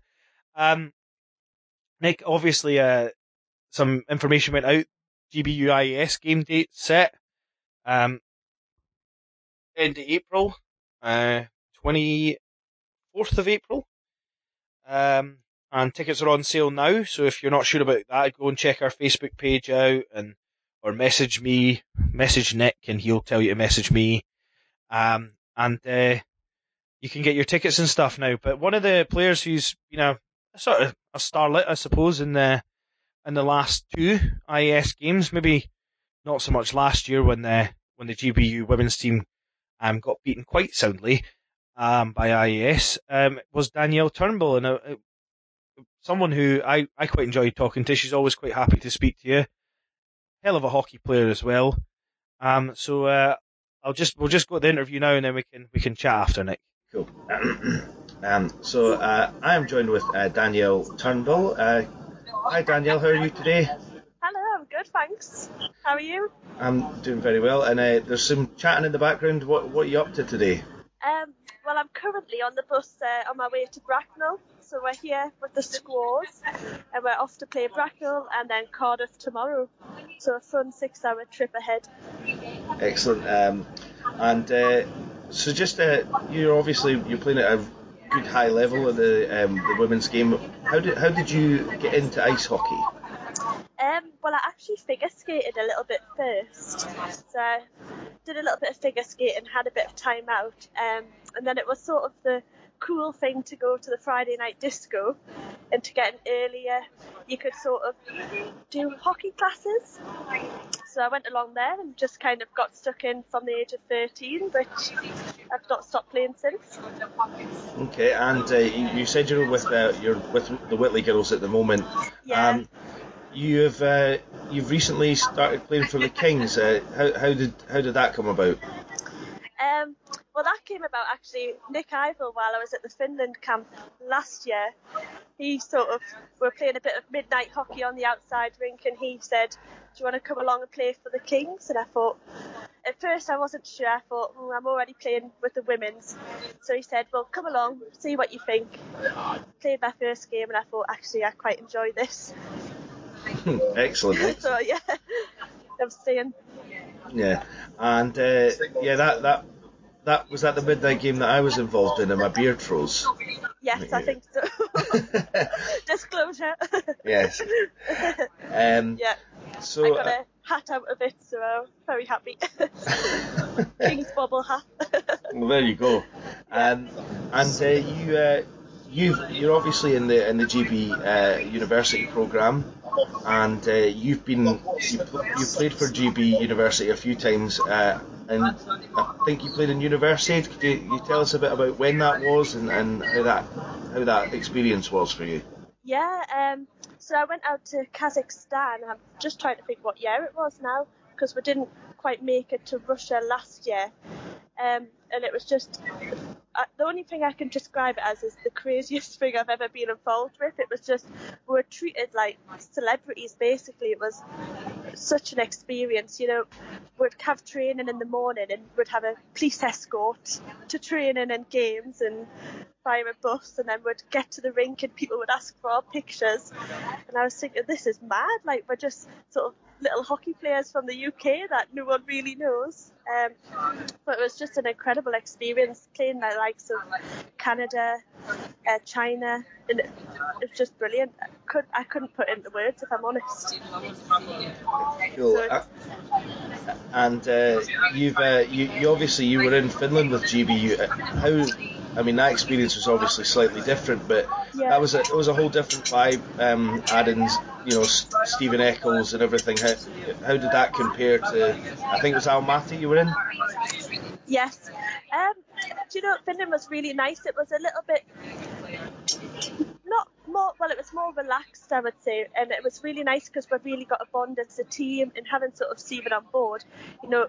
Um, Nick, obviously, uh, some information went out. GBUIS game date set. Um, end of April, uh, 24th of April. Um, and tickets are on sale now. So if you're not sure about that, go and check our Facebook page out and or message me, message Nick, and he'll tell you to message me. Um, and uh, you can get your tickets and stuff now. But one of the players who's you know sort of a starlet, I suppose, in the in the last two IES games, maybe not so much last year when the when the GBU women's team um, got beaten quite soundly um, by IES, um, was Danielle Turnbull, and uh, someone who I, I quite enjoyed talking to. She's always quite happy to speak to you. Hell of a hockey player as well. Um, so uh, I'll just we'll just go to the interview now, and then we can we can chat after Nick. Cool. um, so uh, I am joined with uh, Danielle Turnbull. Uh, hi Danielle, how are you today? Hello, I'm good, thanks. How are you? I'm doing very well, and uh, there's some chatting in the background. What what are you up to today? Um, well, I'm currently on the bus uh, on my way to Bracknell. So we're here with the squaws, and we're off to play Bracknell and then Cardiff tomorrow. So a fun six-hour trip ahead. Excellent. Um, and uh, so just uh, you're obviously you're playing at a good high level in the um, the women's game. How did how did you get into ice hockey? Um, well, I actually figure skated a little bit first. So did a little bit of figure skating, had a bit of time out, um, and then it was sort of the cool thing to go to the Friday night disco and to get in earlier. You could sort of do hockey classes. So I went along there and just kind of got stuck in from the age of 13, which I've not stopped playing since. Okay, and uh, you, you said you're with uh, you're with the Whitley girls at the moment. Yeah. Um, you have uh, you've recently started playing for the Kings. Uh, how, how did how did that come about? Um, well, that came about actually. Nick Ivel, while I was at the Finland camp last year, he sort of we were playing a bit of midnight hockey on the outside rink, and he said, "Do you want to come along and play for the Kings?" And I thought, at first I wasn't sure. I thought, oh, I'm already playing with the women's, so he said, "Well, come along, see what you think." Played my first game, and I thought, actually, I quite enjoy this. Excellent. so yeah, I'm staying. Yeah, and uh, yeah, that that that was at the midnight game that I was involved in, and my beard froze. Yes, I think so. Disclosure. yes. Um, yeah. So I got uh, a hat out of it, so I'm very happy. King's bubble hat. well, there you go. Um, and uh, you uh, you you're obviously in the in the GB uh, university program, and uh, you've been you, you played for GB University a few times, uh, and I think you played in Universiade. Could you, you tell us a bit about when that was and, and how that how that experience was for you? yeah, um, so I went out to Kazakhstan. I'm just trying to think what year it was now, because we didn't quite make it to Russia last year. Um, and it was just uh, the only thing I can describe it as is the craziest thing I've ever been involved with. It was just we were treated like celebrities. Basically, it was such an experience. You know, we'd have training in the morning and we'd have a police escort to training and games and via a bus, and then we'd get to the rink and people would ask for our pictures. And I was thinking, this is mad. Like we're just sort of little hockey players from the UK that no one really knows. Um, but it was just an incredible experience playing the likes of Canada, uh, China, and it, was just brilliant. I, could, I couldn't put into words if I'm honest. Cool. So Uh, and uh, you've uh, you, you obviously you were in Finland with GBU. Uh, How I mean that experience was obviously slightly different, but Yeah. that was a it was a whole different vibe. Um, adding you know S- Stephen Eccles and everything. How, how did that compare to? I think it was Almaty you were in. Yes. Um, do you know, Finland was really nice. It was a little bit more well it was more relaxed i would say and it was really nice because we've really got a bond as a team and having sort of Stephen on board you know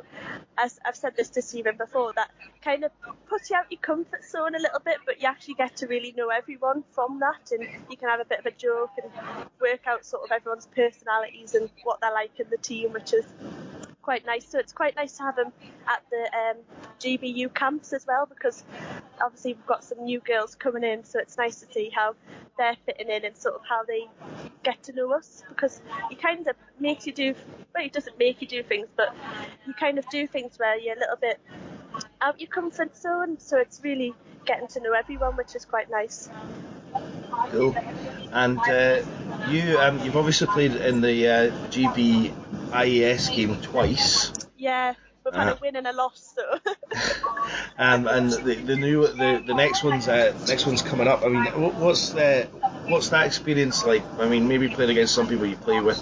as i've said this to Stephen before that kind of puts you out your comfort zone a little bit but you actually get to really know everyone from that and you can have a bit of a joke and work out sort of everyone's personalities and what they're like in the team which is quite nice. So it's quite nice to have them at the um, GBU camps as well because obviously we've got some new girls coming in, so it's nice to see how they're fitting in and sort of how they get to know us because he kind of makes you do well, he doesn't make you do things, but you kind of do things where you're a little bit out your comfort zone. So it's really getting to know everyone, which is quite nice. Cool. And uh, you, um, you've obviously played in the uh, GB IES game twice. Yeah, we've had Uh, a win and a loss, so Um, and the, the new the, the next one's uh, next one's coming up. I mean, what's the what's that experience like? I mean, maybe playing against some people you play with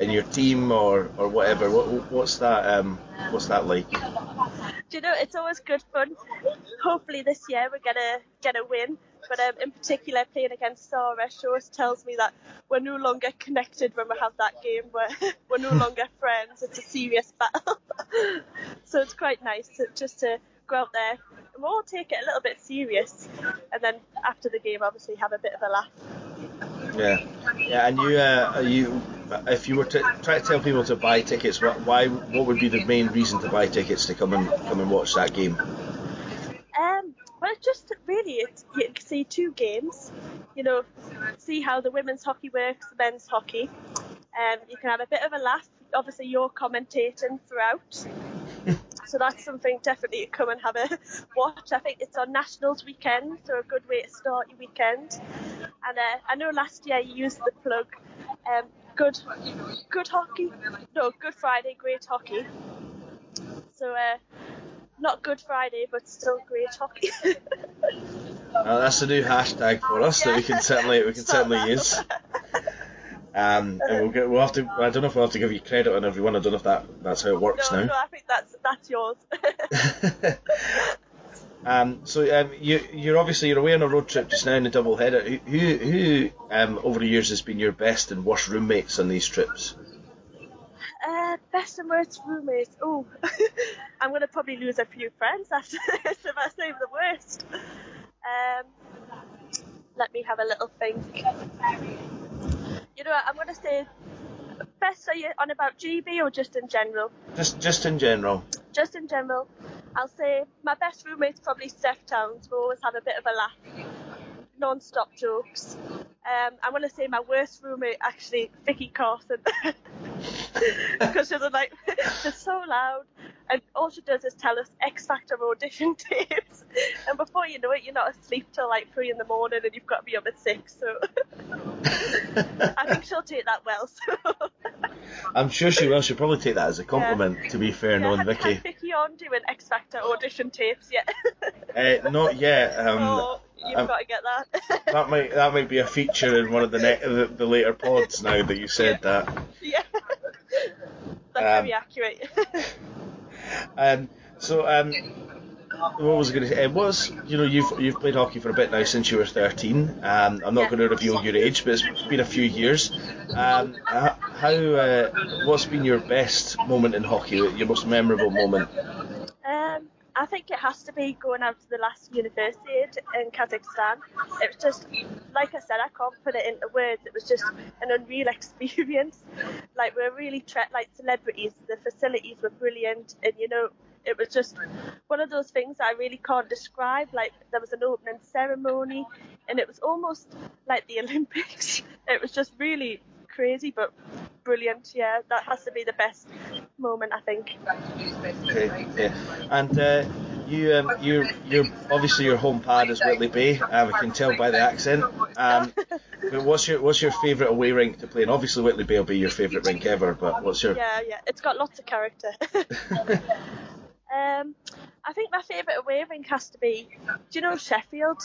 in your team or, or whatever. What, what's that um what's that like? do you know it's always good fun. Hopefully this year we're gonna get a win. But um, in particular, playing against Sarah shows tells me that we're no longer connected when we have that game. We're we're no longer friends. It's a serious battle. so it's quite nice to, just to go out there and we'll all take it a little bit serious, and then after the game, obviously have a bit of a laugh. Yeah, yeah. And you uh, you if you were to try to tell people to buy tickets, what why what would be the main reason to buy tickets to come and come and watch that game? Well, it's just really, it's, you can see two games. You know, see how the women's hockey works, the men's hockey. Um, you can have a bit of a laugh. Obviously, you're commentating throughout. So that's something definitely to come and have a watch. I think it's on Nationals weekend, so a good way to start your weekend. And uh, I know last year you used the plug, um, good, good hockey, no, Good Friday, great hockey. So uh, not Good Friday, but still great hockey. Uh, that's a new hashtag for us that we can certainly we can certainly use. Um, and we'll get, we'll have to. I don't know if we'll have to give you credit on everyone. I don't know if that that's how it works no, now. no, I think that's that's yours. um, so um, you you're obviously you're away on a road trip just now in the double header. Who who, who um, over the years has been your best and worst roommates on these trips? Uh, best and worst roommates. Oh, I'm gonna probably lose a few friends after this if I say the worst. Um, let me have a little think. You know, what, I'm gonna say best. Are you on about GB or just in general? Just just in general. just in general, I'll say my best roommate's probably Steph Towns. We always have a bit of a laugh, non-stop jokes. Um, I'm gonna say my worst roommate actually Vicky Carson, because she's like she's so loud, and all she does is tell us X Factor audition tapes, and before you know it, you're not asleep till like three in the morning, and you've got to be up at six. So I think she'll take that well. So. I'm sure she will. She'll probably take that as a compliment. To be fair, Yeah, knowing Vicky. Vicky on doing X Factor audition tapes yet? Uh, not yet. Um, oh, you've um, got to get that. that might that might be a feature in one of the, ne- the the later pods. Now that you said that. yeah. That's Um, very accurate. Um, so um, what was I going to say? It was you know you've you've played hockey for a bit now since you were 13. Um, I'm not Yeah. going to reveal your age, but it's been a few years. Um, how uh, what's been your best moment in hockey? Your most memorable moment? Think it has to be going out to the last Universiade in Kazakhstan. It was just, like I said, I can't put it into words. It was just an unreal experience. Like we're really tre- like celebrities. The facilities were brilliant, and you know, it was just one of those things I really can't describe. Like there was an opening ceremony, and it was almost like the Olympics. It was just really crazy, but brilliant. Yeah, that has to be the best moment, I think. Okay, yeah. And uh, you um, you you obviously your home pad is Whitley Bay. Um, I can tell by the accent. Um, but what's your what's your favourite away rink to play? And obviously Whitley Bay will be your favourite rink ever. But what's your Yeah, yeah, it's got lots of character. um, I think my favourite away rink has to be, do you know Sheffield?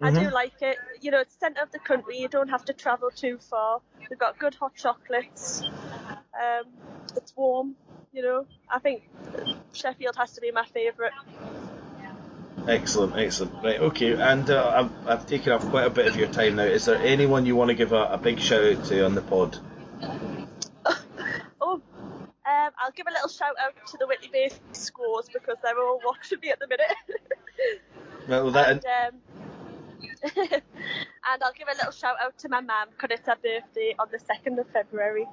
I do Mhm. like it. You know, it's centre of the country. You don't have to travel too far. We've got good hot chocolates. Um, it's warm. You know, I think Sheffield has to be my favourite. Excellent, excellent. Right, okay. And uh, I've, I've taken up quite a bit of your time now. Is there anyone you want to give a, a big shout out to on the pod? Oh, um, I'll give a little shout out to the Whitley Bay scores because they're all watching me at the minute. Well, that and, um, and I'll give a little shout out to my mum because it's her birthday on the 2nd of February.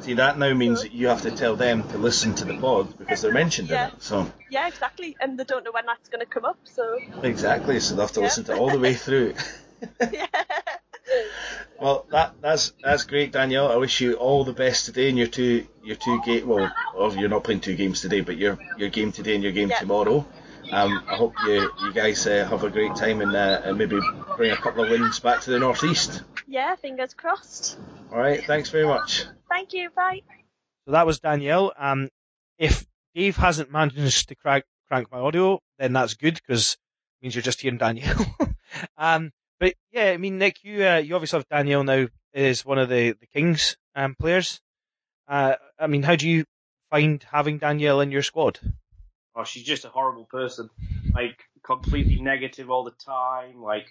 see that now means that you have to tell them to listen to the pod because they're mentioned Yeah. in it. So Yeah, exactly. And they don't know when that's going to come up, so exactly. So they have to Yeah. listen to it all the way through. yeah. Well, that that's that's great, Danielle. I wish you all the best today in your two your two game. Well, you're not playing two games today, but your your game today and your game tomorrow. Um, I hope you you guys uh, have a great time and, uh, and maybe bring a couple of wins back to the northeast. Yeah, fingers crossed. All right, thanks very much. Thank you. Bye. So that was Danielle. Um, if Dave hasn't managed to crank, crank my audio, then that's good because it means you're just hearing Danielle. um, but yeah, I mean, Nick, you uh, you obviously have Danielle now as one of the the Kings um, players. Uh, I mean, how do you find having Danielle in your squad? Oh, she's just a horrible person. Like completely negative all the time. Like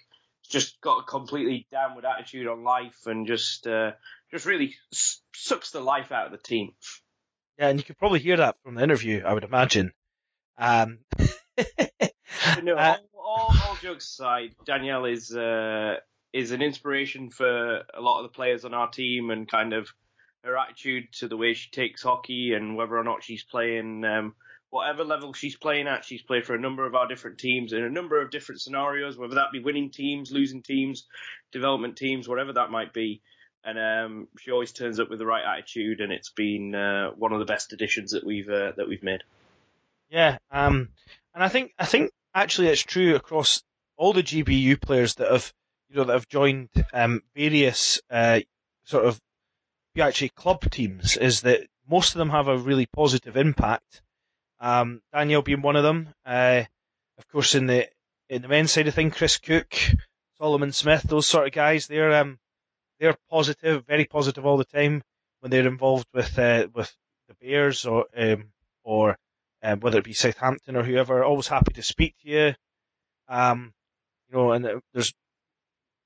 just got a completely downward attitude on life, and just uh, just really s- sucks the life out of the team. Yeah, and you could probably hear that from the interview, I would imagine. Um, no, Uh, all, all, all jokes aside, Danielle is uh, is an inspiration for a lot of the players on our team, and kind of her attitude to the way she takes hockey and whether or not she's playing. Um, Whatever level she's playing at, she's played for a number of our different teams in a number of different scenarios, whether that be winning teams, losing teams, development teams, whatever that might be. And um, she always turns up with the right attitude, and it's been uh, one of the best additions that we've uh, that we've made. Yeah, um, and I think I think actually it's true across all the GBU players that have you know that have joined um, various uh, sort of actually club teams is that most of them have a really positive impact. Um, Daniel being one of them, uh, of course in the in the men's side of things, Chris Cook, Solomon Smith, those sort of guys, they're um, they're positive, very positive all the time when they're involved with uh, with the Bears or um, or um, whether it be Southampton or whoever, always happy to speak to you. Um, you know, and uh, there's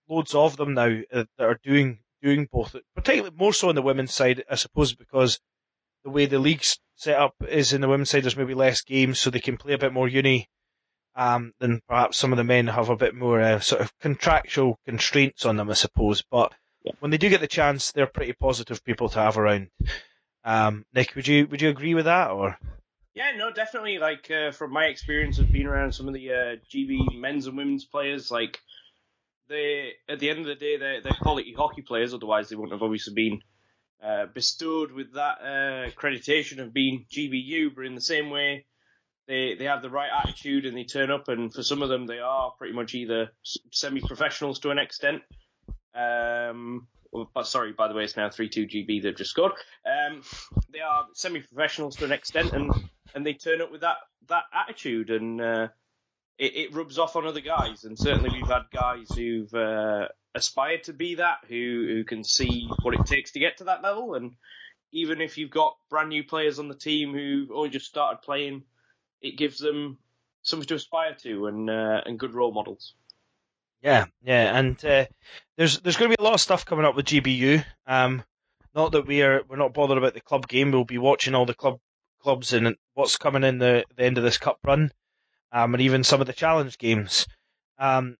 loads of them now uh, that are doing doing both, particularly more so on the women's side, I suppose, because the way the league's set up is in the women's side, there's maybe less games, so they can play a bit more uni. Um, than perhaps some of the men have a bit more uh, sort of contractual constraints on them, I suppose. But when they do get the chance, they're pretty positive people to have around. Um, Nick, would you would you agree with that, or? Yeah, no, definitely. Like uh, from my experience of being around some of the uh, GB men's and women's players, like they at the end of the day they're, they're quality hockey players. Otherwise, they wouldn't have obviously been uh, bestowed with that uh, accreditation of being GBU. But in the same way, they they have the right attitude and they turn up. And for some of them, they are pretty much either semi professionals to an extent. Um, but sorry, by the way, it's now three two GB. They've just scored. Um, they are semi professionals to an extent, and and they turn up with that that attitude, and uh, it, it rubs off on other guys. And certainly, we've had guys who've uh, aspired to be that, who who can see what it takes to get to that level. And even if you've got brand new players on the team who only just started playing, it gives them something to aspire to and uh, and good role models. Yeah, yeah, and uh, there's there's going to be a lot of stuff coming up with GBU. Um, not that we are we're not bothered about the club game. We'll be watching all the club clubs and what's coming in the the end of this cup run, um, and even some of the challenge games. Um,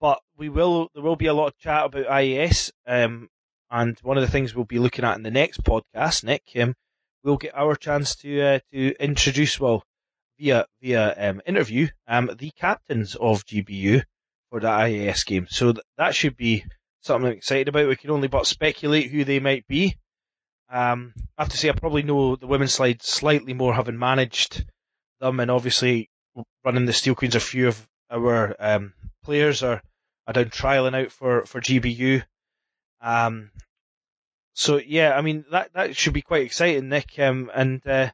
but we will there will be a lot of chat about IAS. Um, and one of the things we'll be looking at in the next podcast, Nick, um, we'll get our chance to uh, to introduce well via via um, interview um, the captains of GBU for the IAS game. So th- that should be something I'm excited about. We can only but speculate who they might be. Um, I have to say, I probably know the women's side slightly more, having managed them, and obviously running the Steel Queens. A few of our um, players are, are down trialing out for for GBU. Um, so yeah, I mean that that should be quite exciting, Nick. Um, and uh,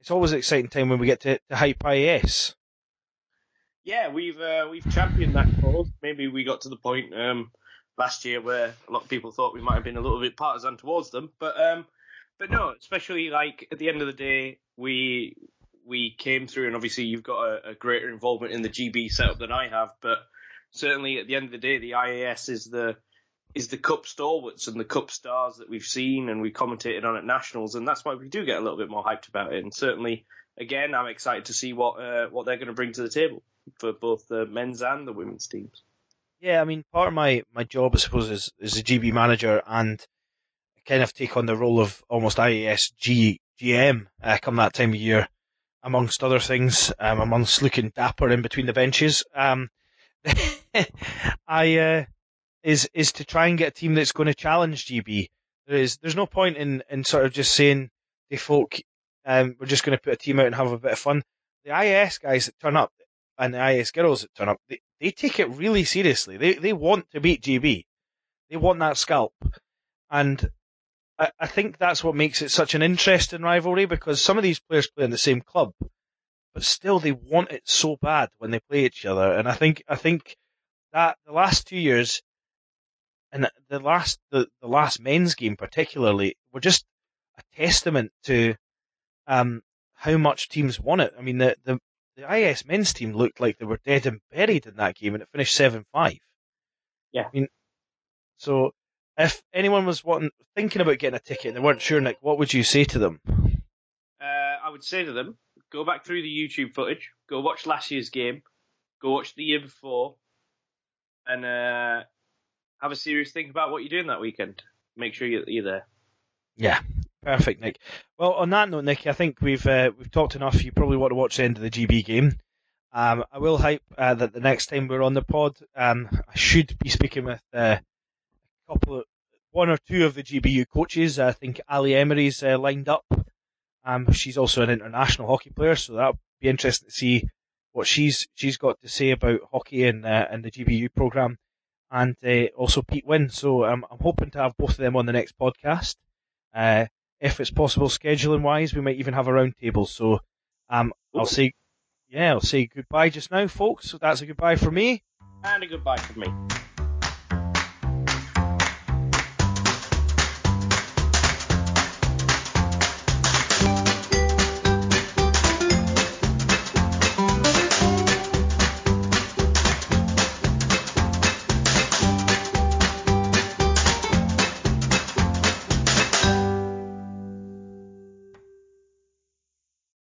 it's always an exciting time when we get to, to hype IAS. Yeah, we've uh, we've championed that cause. Maybe we got to the point um, last year where a lot of people thought we might have been a little bit partisan towards them, but um, but no, especially like at the end of the day, we we came through, and obviously you've got a, a greater involvement in the GB setup than I have, but certainly at the end of the day, the IAS is the is the cup stalwarts and the cup stars that we've seen and we commentated on at nationals, and that's why we do get a little bit more hyped about it. And certainly, again, I'm excited to see what uh, what they're going to bring to the table for both the men's and the women's teams. Yeah, I mean, part of my, my job, I suppose, is, is a GB manager and kind of take on the role of almost IAS G, GM uh, come that time of year, amongst other things, um, amongst looking dapper in between the benches. Um, I uh, is is to try and get a team that's going to challenge GB. There is there's no point in, in sort of just saying to folk, um, we're just going to put a team out and have a bit of fun. The IAS guys that turn up and the IAS girls that turn up, they, they take it really seriously. They they want to beat GB. They want that scalp, and I, I think that's what makes it such an interesting rivalry because some of these players play in the same club, but still they want it so bad when they play each other. And I think I think that the last two years, and the last the, the last men's game particularly, were just a testament to um, how much teams want it. I mean, the, the the IS men's team looked like they were dead and buried in that game, and it finished seven five. Yeah. I mean, so if anyone was wanting, thinking about getting a ticket and they weren't sure, Nick, what would you say to them? Uh, I would say to them, go back through the YouTube footage, go watch last year's game, go watch the year before, and uh, have a serious think about what you're doing that weekend. Make sure you're, you're there. Yeah, perfect, Nick. Well, on that note, Nick, I think we've uh, we've talked enough. You probably want to watch the end of the GB game. Um, I will hype uh, that the next time we're on the pod, um, I should be speaking with uh, couple of one or two of the GBU coaches. I think Ali Emery's uh, lined up. Um, she's also an international hockey player, so that'll be interesting to see what she's she's got to say about hockey and uh, and the GBU program, and uh, also Pete Wynn. So um, I'm hoping to have both of them on the next podcast. Uh, if it's possible, scheduling wise, we might even have a roundtable. So um, I'll say, yeah, I'll say goodbye just now, folks. So that's a goodbye for me. And a goodbye for me.